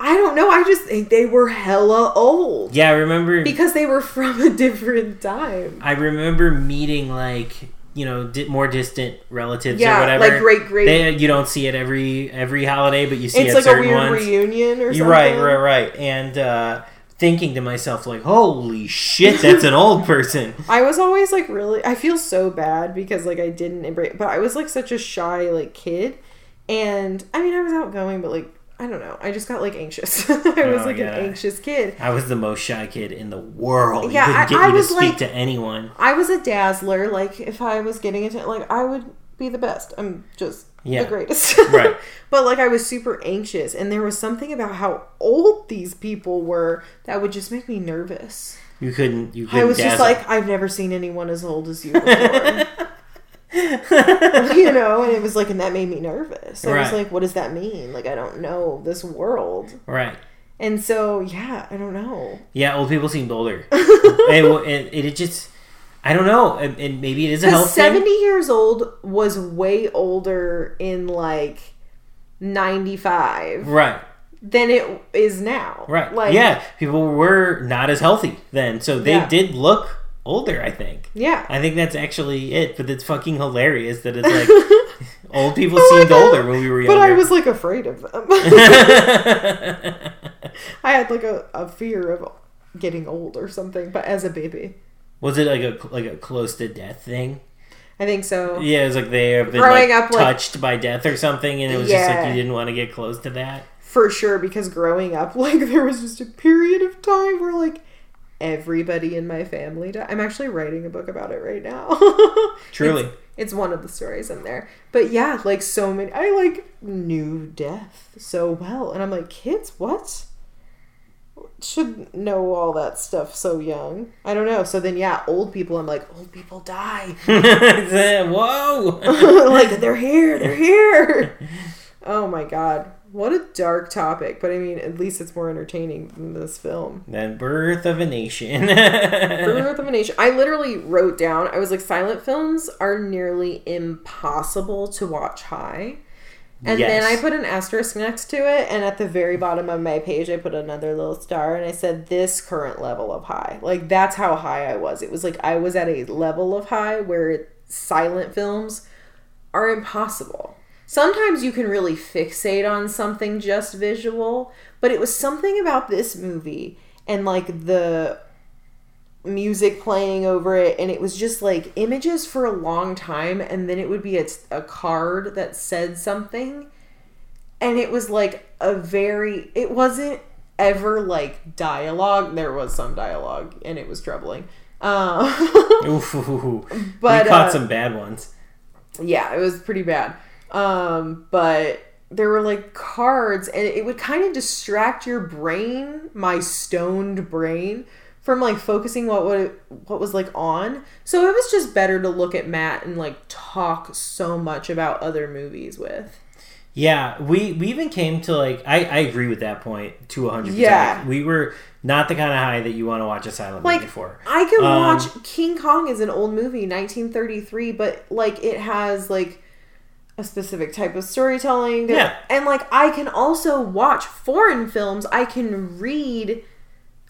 I don't know. I just think they were hella old yeah, I remember because they were from a different time. I remember meeting like you know di- more distant relatives or whatever. like great great. They, you don't see it every every holiday, but you see it's it like a weird ones. reunion or You're something. right, right, right. And uh, thinking to myself like, "Holy shit, that's an old person." I was always like really I feel so bad because like I didn't embrace but I was like such a shy like kid and I mean I was outgoing but like I don't know. I just got like anxious. I was Oh, like yeah. an anxious kid. I was the most shy kid in the world. Yeah, you I- couldn't get I me was, to speak like- to anyone. I was a dazzler like if I was getting into like I would be the best. I'm just Yeah. the greatest. Right. but like I was super anxious and there was something about how old these people were that would just make me nervous. You couldn't. You couldn't. I was just like I've never seen anyone as old as you before. you know, and it was like, and that made me nervous. I was like, what does that mean? Like, I don't know this world. right. And so, yeah, I don't know. Yeah, old people seemed older. and, and it, it just, I don't know. And, and maybe it is a health 70 thing. years old was way older in like 95 Right. than it is now. Right. Like, yeah, people were not as healthy then, so they Yeah. did look older. I think. Yeah. I think that's actually it. But it's fucking hilarious that it's like old people Oh seemed older when we were younger. But I was like afraid of them. I had like a, a fear of getting old or something, but as a baby. was it like a like a close to death thing? I think so. Yeah, it was like they have been Growing like, up, like- touched by death or something, and it was just like you didn't want to get close to that. For sure, because growing up, like there was just a period of time where like everybody in my family died. I'm actually writing a book about it right now. Truly. It's, it's one of the stories in there. But yeah, like so many I like knew death so well. And I'm like, kids, what? Should know all that stuff so young. I don't know. So then yeah, old people, I'm like, old people die. Uh, whoa! like they're here, they're here. Oh my god. What a dark topic, but I mean, at least it's more entertaining than this film. then birth of a nation. Birth of a Nation. I literally wrote down, I was like, silent films are nearly impossible to watch high. And then I put an asterisk next to it, and at the very bottom of my page, I put another little star, and I said, This current level of high. Like, that's how high I was. It was like I was at a level of high where silent films are impossible. Sometimes you can really fixate on something just visual, but it was something about this movie and like the music playing over it and it was just like images for a long time and then it would be a, a card that said something and it was like a very it wasn't ever like dialogue there was some dialogue and it was troubling um oof, oof. But, we caught uh, some bad ones. yeah it was pretty bad um but there were like cards and it would kind of distract your brain my stoned brain from like focusing what what what was like on so it was just better to look at matt and like talk so much about other movies with Yeah, we we even came to like I I agree with that point to hundred Yeah. We were not the kind of high that you want to watch a silent like movie for. i can Um, watch king kong is an old movie 1933 but like it has like a specific type of storytelling Yeah. and like i can also watch foreign films i can read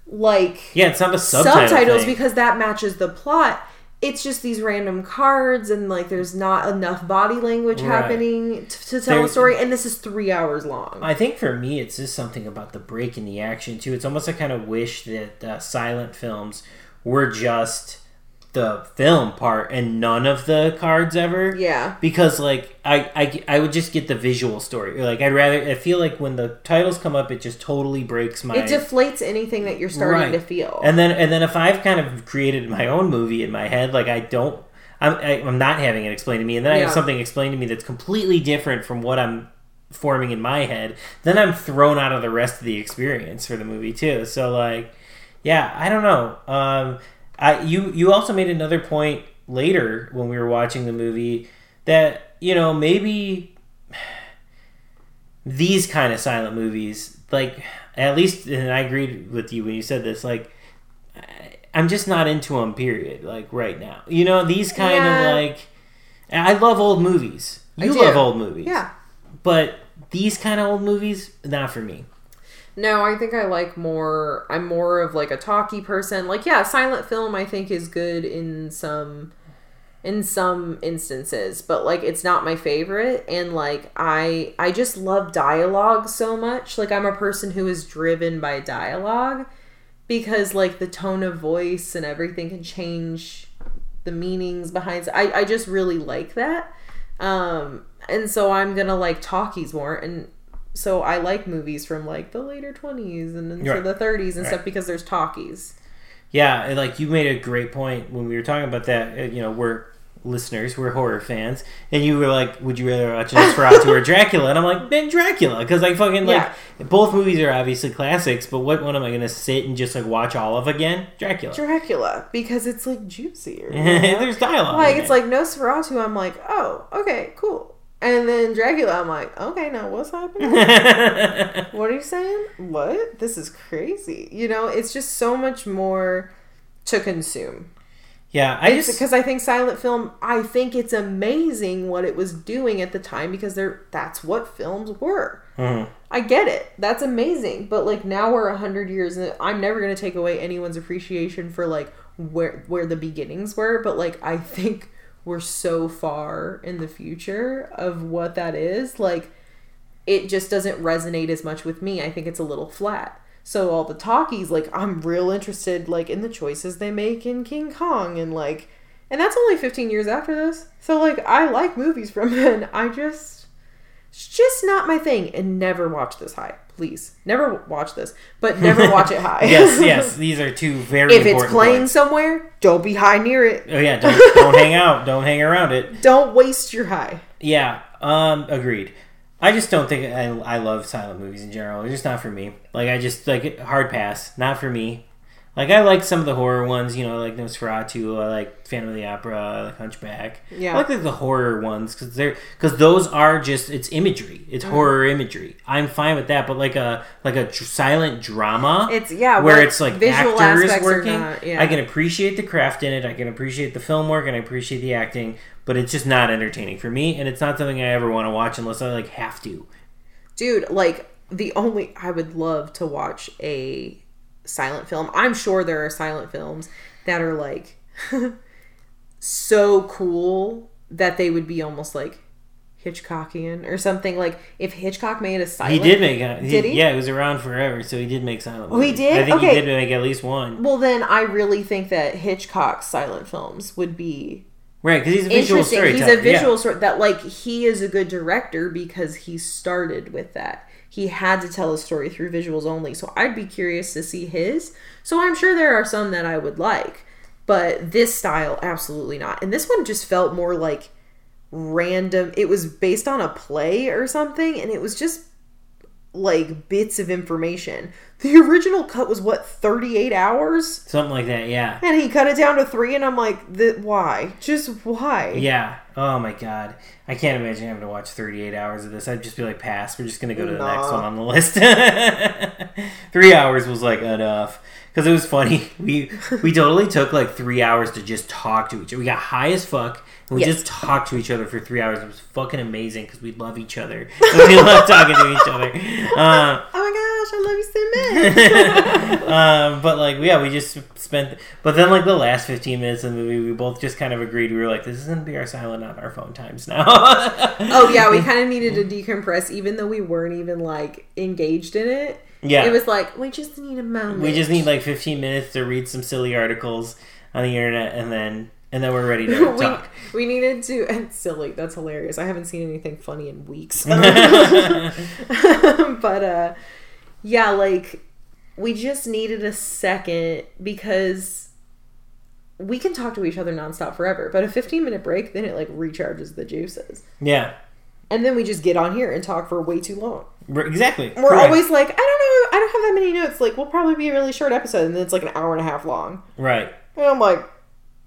like Yeah, it's not a subtitle subtitles thing. because that matches the plot it's just these random cards and like there's not enough body language Right. happening t- to tell There- a story and this is three hours long I think for me, it's just something about the break in the action too. It's almost I kind of wish that uh, silent films were just the film part and none of the cards ever. Yeah. Because like I, I I would just get the visual story. Like I'd rather I feel like when the titles come up, it just totally breaks my. It deflates anything that you're starting Right. to feel. And then and then if I've kind of created my own movie in my head, like I don't, I'm I, I'm not having it explained to me, and then I have something explained to me that's completely different from what I'm forming in my head. Then I'm thrown out of the rest of the experience for the movie too. So like, yeah, I don't know. Um, I you you also made another point later when we were watching the movie that you know maybe these kind of silent movies like at least and i agreed with you when you said this like i'm just not into them period like right now. You know these kind Yeah. of like i love old movies. You love old movies. Yeah. but these kind of old movies not for me No, I think I like more. I'm more of like a talky person. Like, yeah, silent film I think is good in some in some instances, but like it's not my favorite. And like I I just love dialogue so much. Like I'm a person who is driven by dialogue because like the tone of voice and everything can change the meanings behind. I I just really like that. Um, and so I'm gonna like talkies more and so I like movies from like the later 20s and into Right. the 30s and Right. stuff because there's talkies. Yeah, and, like you made a great point when we were talking about that. uh, You know, we're listeners, we're horror fans, and you were like, "Would you rather watch Nosferatu or Dracula?" And I'm like, "Then Dracula," because like fucking like both movies are obviously classics. But what one am I gonna sit and just like watch all of again? Dracula. Dracula because it's like juicier. you know? There's dialogue. like it's it. like Nosferatu. I'm like, oh, okay, cool. And then Dracula, I'm like, okay, now what's happening? what are you saying? What? This is crazy. You know, it's just so much more to consume. yeah, I It's just because I think silent film. I think it's amazing what it was doing at the time because they're that's what films were. Mhm. I get it. That's amazing. But like now we're a hundred years, and I'm never gonna take away anyone's appreciation for like where where the beginnings were. But like I think we're so far in the future of what that is. Like it just doesn't resonate as much with me. I think it's a little flat. So all the talkies, like I'm real interested like in the choices they make in King Kong and like and that's only 15 years after this. So like I like movies from then. I just it's just not my thing and never watch this high. Please. Never watch this, but never watch it high. yes, yes, these are two very if it's playing somewhere, don't be high near it. Oh yeah, don't don't hang out, don't hang around it. Don't waste your high. Yeah, um, agreed. I just don't think I, I love silent movies in general. They're just not for me. Like I just like hard pass, not for me. Like I like some of the horror ones, you know, like Nosferatu, I like Phantom of the Opera, I like Hunchback. Yeah. I like, like the horror ones because they're because those are just it's imagery, Mm. it's horror imagery. I'm fine with that, but like a like a dr- silent drama, It's yeah, where it's like actors working. not- yeah. I can appreciate the craft in it. I can appreciate the film work, and I appreciate the acting. But it's just not entertaining for me, and it's not something I ever want to watch unless I like have to. dude like the only i would love to watch a silent film i'm sure there are silent films that are like so cool that they would be almost like hitchcockian or something like if hitchcock made a silent, He did make a he, Did he? Yeah, it was around forever, so he did make silent. Oh, he did? I think Okay. he did make at least one. well then i really think that hitchcock's silent films would be Right, because he's a visual interesting he's a visual Yeah. story that like he is a good director because he started with that he had to tell a story through visuals only. So i'd be curious to see his. So i'm sure there are some that i would like but this style absolutely not. And this one just felt more like random. It was based on a play or something and it was just like bits of information the original cut was what 38 hours Something like that. Yeah. and he cut it down to three and i'm like the, why just why Yeah. Oh my god. I can't imagine having to watch 38 hours of this. I'd just be like, pass. We're just going to go to the Nah. next one on the list. three hours was like enough. Because it was funny. We we totally took like three hours to just talk to each other. We got high as fuck. And we Yes. just talked to each other for three hours. It was fucking amazing because we love each other. We love talking to each other. Uh, Oh my gosh, I love you so much. um, but like, yeah, we just spent. But then, like the last fifteen minutes of the movie, we both just kind of agreed. We were like, "This is gonna be our silent on our phone times now." oh yeah, we kind of needed to decompress, even though we weren't even like engaged in it. Yeah. It was like we just need a moment. we just need like fifteen minutes to read some silly articles. on the internet, and then and then we're ready to we, talk. we needed to and silly that's hilarious i haven't seen anything funny in weeks but uh yeah like we just needed a second because we can talk to each other nonstop forever but a 15 minute break then it like recharges the juices yeah, and then we just get on here and talk for way too long exactly. we're Correct. always like i don't know i don't have that many notes like we'll probably be a really short episode and then it's like an hour and a half long right. and i'm like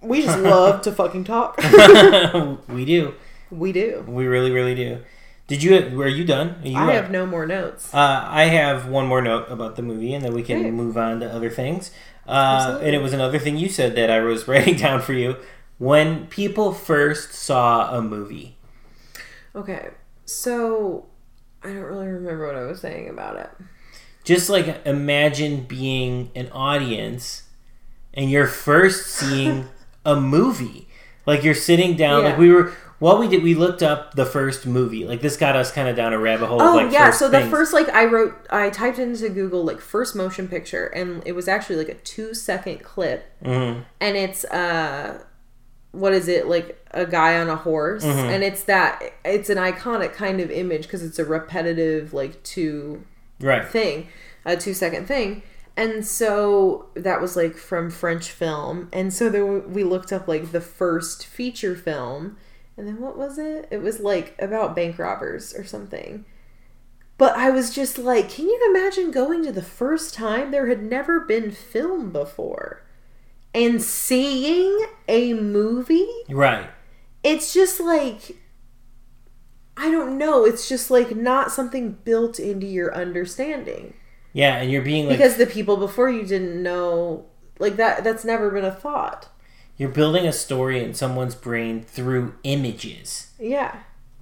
we just love to fucking talk we do. we do We really, really do. Did you? Were you done? You i up? have no more notes Uh, I have one more note about the movie, and then we can Okay. move on to other things. Uh, and it was another thing you said that I was writing down for you. When people first saw a movie, Okay, so I don't really remember what I was saying about it. just like imagine being an audience and you're first seeing a movie. Like you're sitting down, like we were. What we did, we looked up the first movie. Like this got us kind of down a rabbit hole. Oh like yeah, so the things. first like I wrote, I typed into Google like first motion picture, and it was actually like a two second clip, Mhm. and it's uh, what is it like a guy on a horse, Mm-hmm. and it's that it's an iconic kind of image because it's a repetitive like two right. thing, a two second thing. And so that was like from French film. And so then we looked up like the first feature film. And then what was it? It was like about bank robbers or something. But I was just like, can you imagine going to the first time? There had never been film before. And seeing a movie? Right. It's just like I don't know. It's just like not something built into your understanding Yeah, and you're being like because the people before you didn't know like that that's never been a thought you're building a story in someone's brain through images. yeah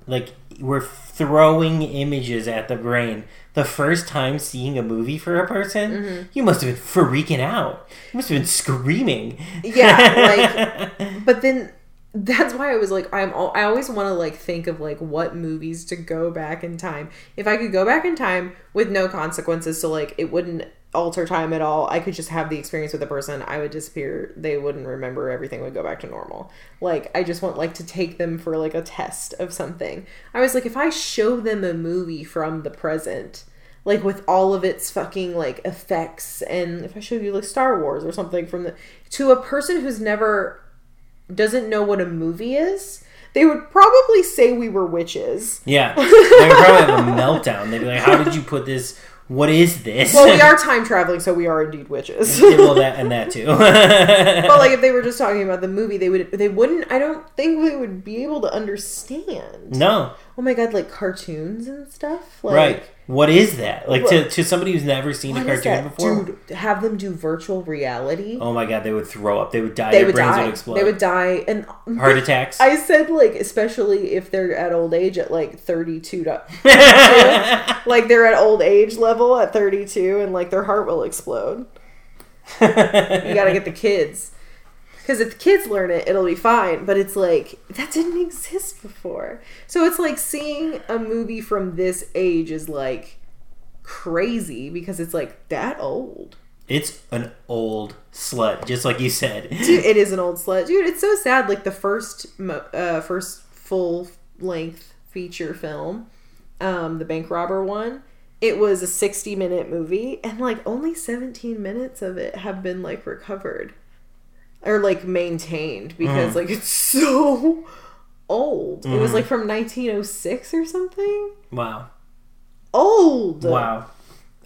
Like we're throwing images at the brain. The first time seeing a movie for a person, Mm-hmm. you must have been freaking out. You must have been screaming. Yeah, like but then that's why I was like I'm al- I always want to like think of like what movies to go back in time if I could go back in time with no consequences so like it wouldn't alter time at all I could just have the experience with the person I would disappear they wouldn't remember everything would go back to normal like I just want like to take them for like a test of something I was like if I show them a movie from the present like with all of its fucking like effects and if I show you like Star Wars or something from the to a person who's never doesn't know what a movie is, they would probably say we were witches. yeah. They would probably have a meltdown. They'd be like, How did you put this? What is this? Well, we are time traveling, so we are indeed witches. Well, that and that too. but like if they were just talking about the movie, they would they wouldn't I don't think they would be able to understand. no, Oh my god, like cartoons and stuff? Like right. What is that? Like to, to somebody who's never seen a cartoon before? Dude, have them do virtual reality. Oh my god, they would throw up. They would die. they Their would brains die. would explode. They would die and Heart attacks. I said like especially if they're at old age at like 32 to, like they're at old age level at 32 and like their heart will explode. You got to get the kids. Cuz if the kids learn it, it'll be fine, but it's like that didn't exist before. So it's like seeing a movie from this age is like crazy because it's like that old. It's an old slut, just like you said. Dude, it is an old slut. Dude, it's so sad like the first uh first full length feature film, um the bank robber one, it was a 60 minute movie and like only 17 minutes of it have been like recovered or like maintained because mm. like it's so old. It was mm. like from 1906 or something. Wow. Old. Wow.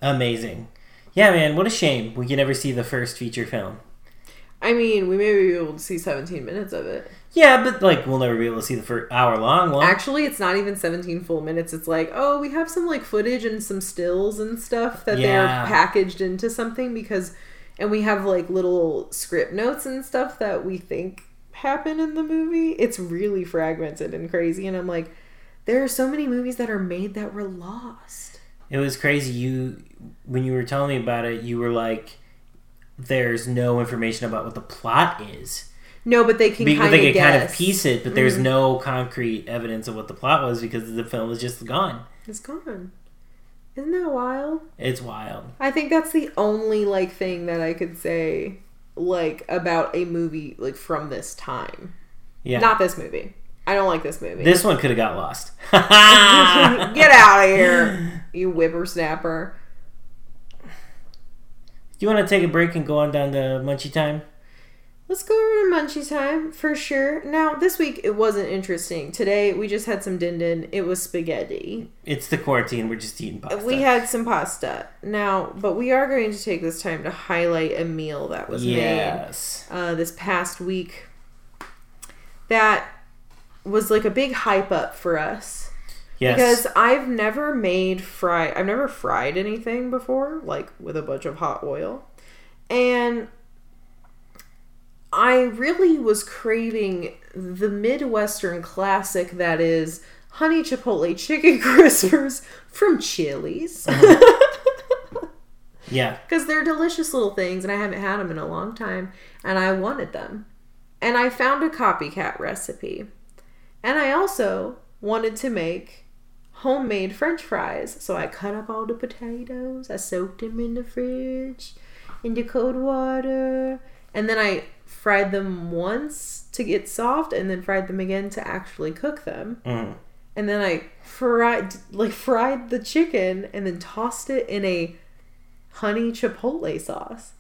Amazing. Yeah, man, what a shame we can never see the first feature film. I mean, we may be able to see 17 minutes of it. Yeah, but like we'll never be able to see the first hour long one. Actually, it's not even 17 full minutes. It's like, oh, we have some like footage and some stills and stuff that Yeah. they're packaged into something because, and we have like little script notes and stuff that we think happen in the movie. It's really fragmented and crazy. And I'm like, there are so many movies that are made that were lost. It was crazy. You when you were telling me about it, you were like, "There's no information about what the plot is." No, but they can kind they can kind of. Mm-hmm. piece it, but there's no concrete evidence of what the plot was because the film is just gone. It's gone. Isn't that wild? It's wild. I think that's the only like thing that I could say like about a movie like from this time. Yeah. Not this movie. I don't like this movie. this one could have got lost. Get out of here, you whippersnapper. Do you want to take a break and go on down to Munchie Time? Let's go over to Munchie time for sure. Now, this week it wasn't interesting. Today we just had some din din. It was spaghetti. It's the quarantine. We're just eating pasta. We had some pasta. Now, but we are going to take this time to highlight a meal that was made uh, this past week that was like a big hype up for us. Yes. Because I've never made fry I've never fried anything before, like with a bunch of hot oil. And I really was craving the Midwestern classic that is honey chipotle chicken crispers from Chili's. Uh-huh. yeah. Because they're delicious little things and I haven't had them in a long time and I wanted them. And I found a copycat recipe. And I also wanted to make homemade french fries. So I cut up all the potatoes, I soaked them in the fridge, into cold water, and then I fried them once to get soft and then fried them again to actually cook them. Mm. And then I fried like fried the chicken and then tossed it in a honey chipotle sauce.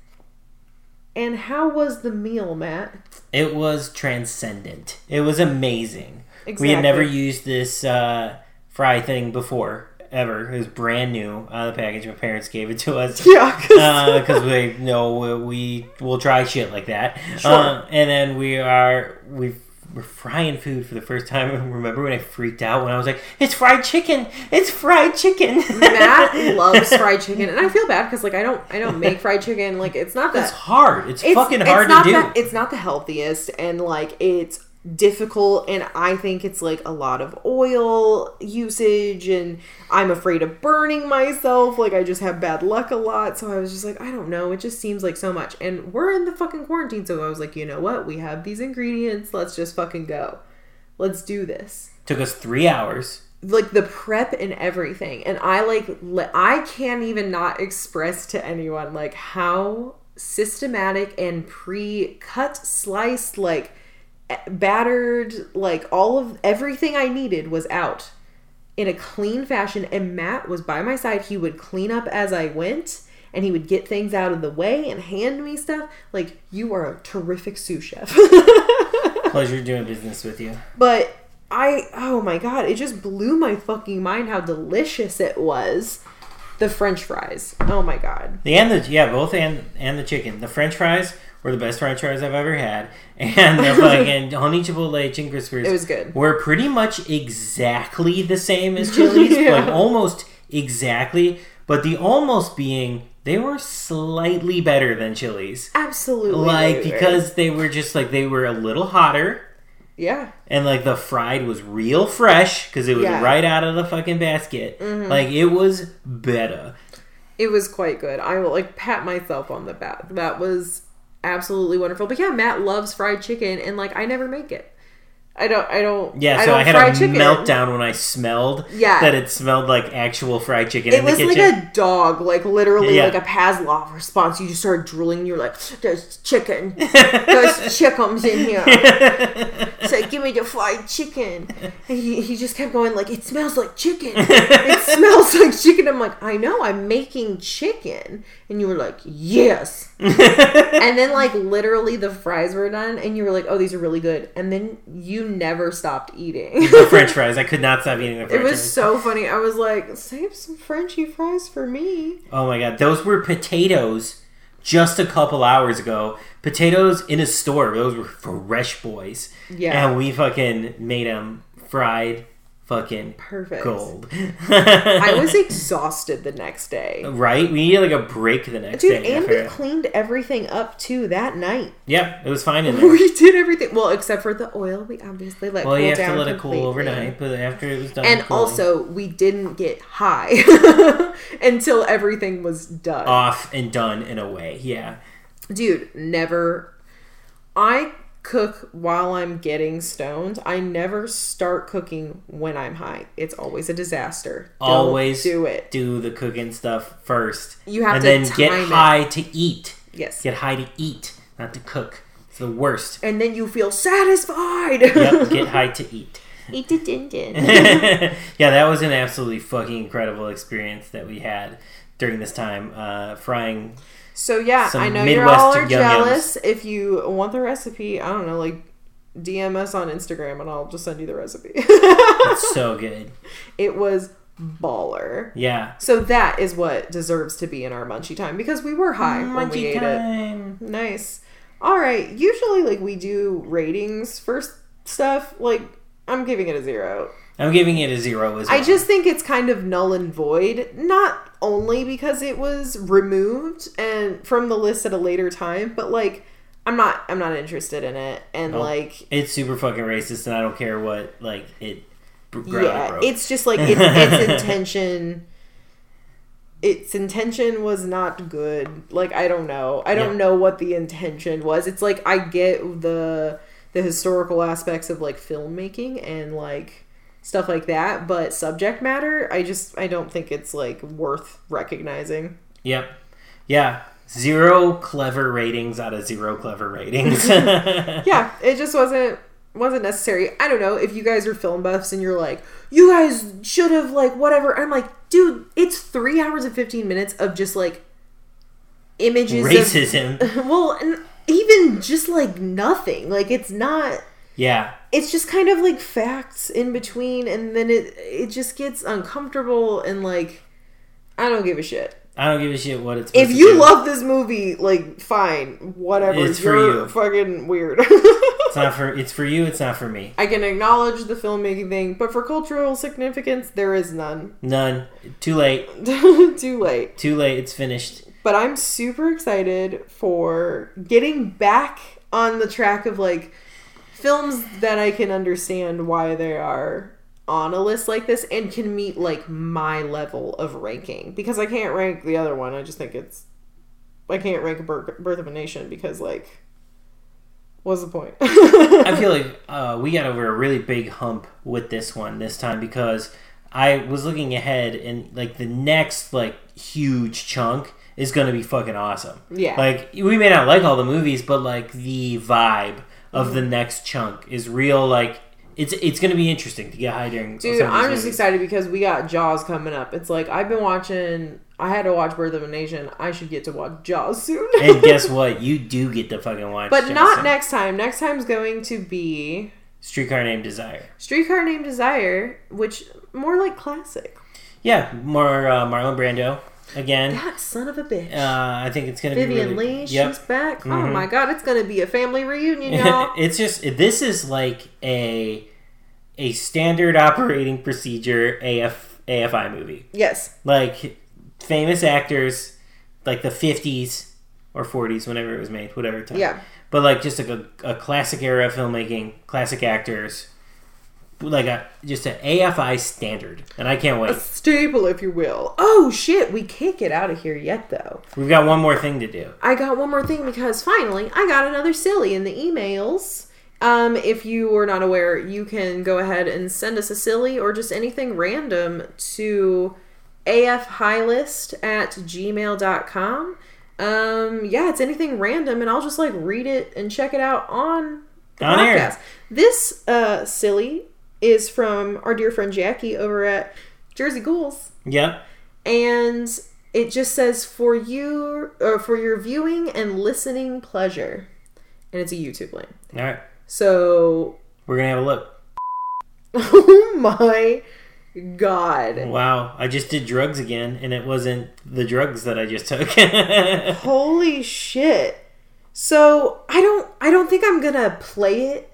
And how was the meal, Matt? It was transcendent. It was amazing. We had never used this uh, fry thing before, ever. It was brand new out of the package. My parents gave it to us. Yeah, 'cause- because we know we will try shit like that. Sure. Uh, and then we are we we're frying food for the first time. And remember when I freaked out when I was like, "It's fried chicken! It's fried chicken!" Matt loves fried chicken, and I feel bad because like I don't I don't make fried chicken. Like it's not that It's hard. It's, fucking hard not to do. The, it's not the healthiest, and like it's difficult, and I think it's like a lot of oil usage, and I'm afraid of burning myself. Like I just have bad luck a lot, so I was just like, I don't know. It just seems like so much, and we're in the fucking quarantine, so I was like, you know what? We have these ingredients. Let's just fucking go. Let's do this Took us three hours. like the prep and everything and i like le- i can't even not express to anyone like how systematic and pre-cut sliced like battered like all of everything i needed was out in a clean fashion and matt was by my side he would clean up as i went and he would get things out of the way and hand me stuff like you are a terrific sous chef Pleasure doing business with you. But I, oh my god, it just blew my fucking mind how delicious it was. The French fries. Oh my god. The and the yeah, both and and the chicken. The French fries were the best French fries I've ever had, and the fucking honey chipotle chicken crispers. It was good. Were pretty much exactly the same as Chili's, Yeah. like almost exactly. But the almost being they were slightly better than Chili's, Absolutely. like they were. because they were just like they were a little hotter. Yeah. And like the fried was real fresh because it was Yeah. Mm-hmm. right out of the fucking basket. Like it was better. It was quite good. I will like pat myself on the back. That was absolutely wonderful. But yeah, Matt loves fried chicken and like I never make it. I don't I don't Yeah, so don't I, had a chicken. meltdown when I smelled Yeah. that it smelled like actual fried chicken It was like a dog, like literally Yeah. like a Pavlov response. You just started drooling. You're like, "There's chicken. There's chickens in here." It's like, give me the fried chicken. And he, he just kept going, like, it smells like chicken. It smells like chicken. I'm like, I know, I'm making chicken. And you were like, yes. and then, like, literally the fries were done. And you were like, oh, these are really good. And then you never stopped eating. the French fries. I could not stop eating the it was fries. so funny. I was like, save some Frenchy fries for me. Oh my god, those were potatoes just a couple hours ago. Potatoes in a store. Those were fresh boys. Yeah. And we fucking made them fried fucking Perfect. gold. I was exhausted the next day. right? We needed like a break the next Dude, day. and after we cleaned everything up too that night. Yep, it was fine in there. We did everything. Well, except for the oil, we obviously let Well, cool you have down to let it cool overnight, but after it was done, And cooling, also, we didn't get high until everything was done. off and done in a way. Yeah. Dude, never. I cook while I'm getting stoned. I never start cooking when I'm high. It's always a disaster. Don't Always do it. Do the cooking stuff first. You have to. and to then get it. high to eat. Yes. Get high to eat not to cook. It's the worst. And then you feel satisfied. Yep, get high to eat. Eat it, din, din. yeah, that was an absolutely fucking incredible experience that we had during this time. Uh, frying. So yeah, Some I know you're all are jealous. If you want the recipe, I don't know, like DM us on Instagram and I'll just send you the recipe. It's so good. it was baller. Yeah. So that is what deserves to be in our munchie time because we were high when we Munchy ate it. time. Nice. All right. Usually, like we do ratings first stuff. Like I'm giving it a zero. I'm giving it a zero as well. I just think it's kind of null and void. Not only because it was removed and from the list at a later time, but like I'm not. I'm not interested in it. And Nope. like it's super fucking racist, and I don't care what like it. yeah, broke. it's just like its, its intention. Its intention was not good. Like I don't know. I don't Yeah. know what the intention was. It's like I get the the historical aspects of like filmmaking and like stuff like that, but subject matter, I just I don't think it's like worth recognizing. Yep. Yeah. Zero clever ratings out of zero clever ratings. Yeah, it just wasn't wasn't necessary. I don't know if you guys are film buffs and you're like, you guys should have like whatever. I'm like, dude, it's three hours and fifteen minutes of just like images Racism. of well, and even just like nothing. Like it's not. Yeah. It's just kind of like facts in between, and then it it just gets uncomfortable and like I don't give a shit. I don't give a shit what it's. If you do. love this movie, like fine, whatever. It's for You're you. fucking weird. it's not for it's for you. It's not for me. I can acknowledge the filmmaking thing, but for cultural significance, there is none. None. Too late. Too late. Too late. It's finished. But I'm super excited for getting back on the track of like films that I can understand why they are on a list like this and can meet like my level of ranking because I can't rank the other one. I just think it's I can't rank Birth of a Nation because like what's the point? I feel like uh, we got over a really big hump with this one this time because I was looking ahead and like the next like huge chunk is gonna be fucking awesome. Yeah. Like we may not like all the movies, but like the vibe of the next chunk is real. Like it's it's gonna be interesting to get high during. Dude, some of these I'm just movies. excited because we got Jaws coming up. It's like I've been watching. I had to watch Birth of a Nation. I should get to watch Jaws soon. and guess what? You do get to fucking watch. but not Jason. next time. Next time's going to be Streetcar Named Desire. Streetcar Named Desire, which more like classic. Yeah, more uh, Marlon Brando again. That son of a bitch. Uh, I think it's gonna Vivien be really, Leigh, Yep. she's back. Oh Mhm. my god, it's gonna be a family reunion, y'all. it's just this is like a a standard operating procedure AF AFI movie. yes. Like famous actors, like the fifties or forties, whenever it was made, whatever time. Yeah. But like just like a, a classic era of filmmaking, classic actors, like a just an AFI standard, and I can't A wait. staple, if you will. Oh shit, we can't get out of here yet though. We've got one more thing to do. I got one more thing because finally I got another silly in the emails. Um, if you were not aware, you can go ahead and send us a silly or just anything random to afhighlist at gmail.com. Um, yeah, it's anything random and I'll just like read it and check it out on the On air. podcast. This uh silly is from our dear friend Jackie over at Jersey Ghouls Yep. and it just says for you or for your viewing and listening pleasure and it's a youtube link All right. so We're gonna have a look. oh my god Wow, I just did drugs again, and it wasn't the drugs that I just took. holy shit so i don't i don't think i'm gonna play it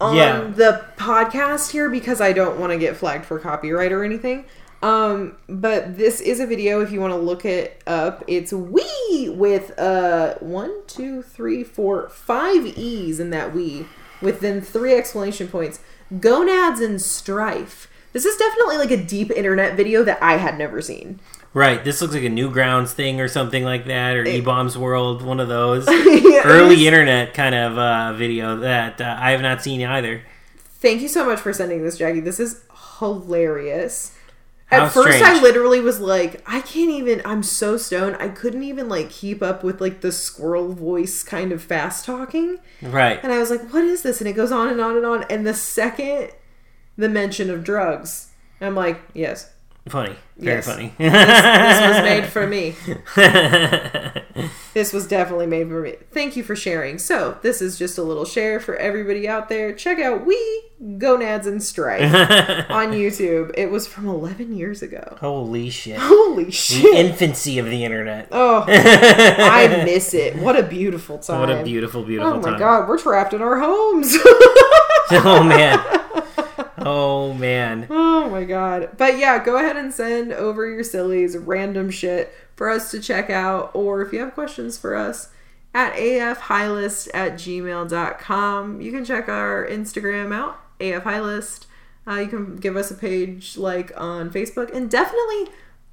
on Yeah. the podcast here because i don't want to get flagged for copyright or anything. Um but this is a video if you want to look it up. It's we with uh one two three four five e's in that we with then three explanation points. Gonads and strife. This is definitely like a deep internet video that i had never seen right, this looks like a Newgrounds thing or something like that, or E Bombs World, one of those Yeah, early was- internet kind of uh, video that uh, I have not seen either. Thank you so much for sending this, Jackie. This is hilarious. At How first, I literally was like, I can't even. I'm so stoned. I couldn't even like keep up with like the squirrel voice kind of fast talking. Right. And I was like, what is this? And it goes on and on and on. And the second the mention of drugs, I'm like, yes, Funny. Very Yes. funny. this was made for me. This was definitely made for me. Thank you for sharing. So, this is just a little share for everybody out there. Check out We Gonads and Strife on YouTube. It was from 11 years ago. Holy shit. Holy The shit. infancy of the internet. Oh, I miss it. What a beautiful time. What a beautiful, beautiful time. Oh my time. god, we're trapped in our homes. Oh man. Oh man. oh my god. But yeah, go ahead and send over your sillies, random shit for us to check out. Or if you have questions for us, at afhighlist at gmail.com. You can check our Instagram out, afhighlist. Uh, you can give us a page like on Facebook. And definitely,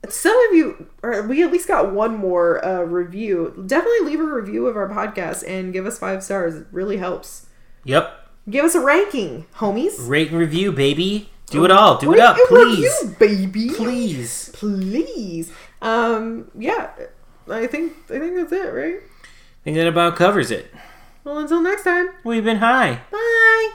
some of you, or we at least got one more uh, review. Definitely leave a review of our podcast and give us five stars. It really helps. Yep. Give us a ranking, homies. Rate and review, baby. Do it all. Do it up, and please. review, baby. Please. please. Um, yeah, I think I think that's it, right? I think that about covers it. Well, until next time, We've been high. bye.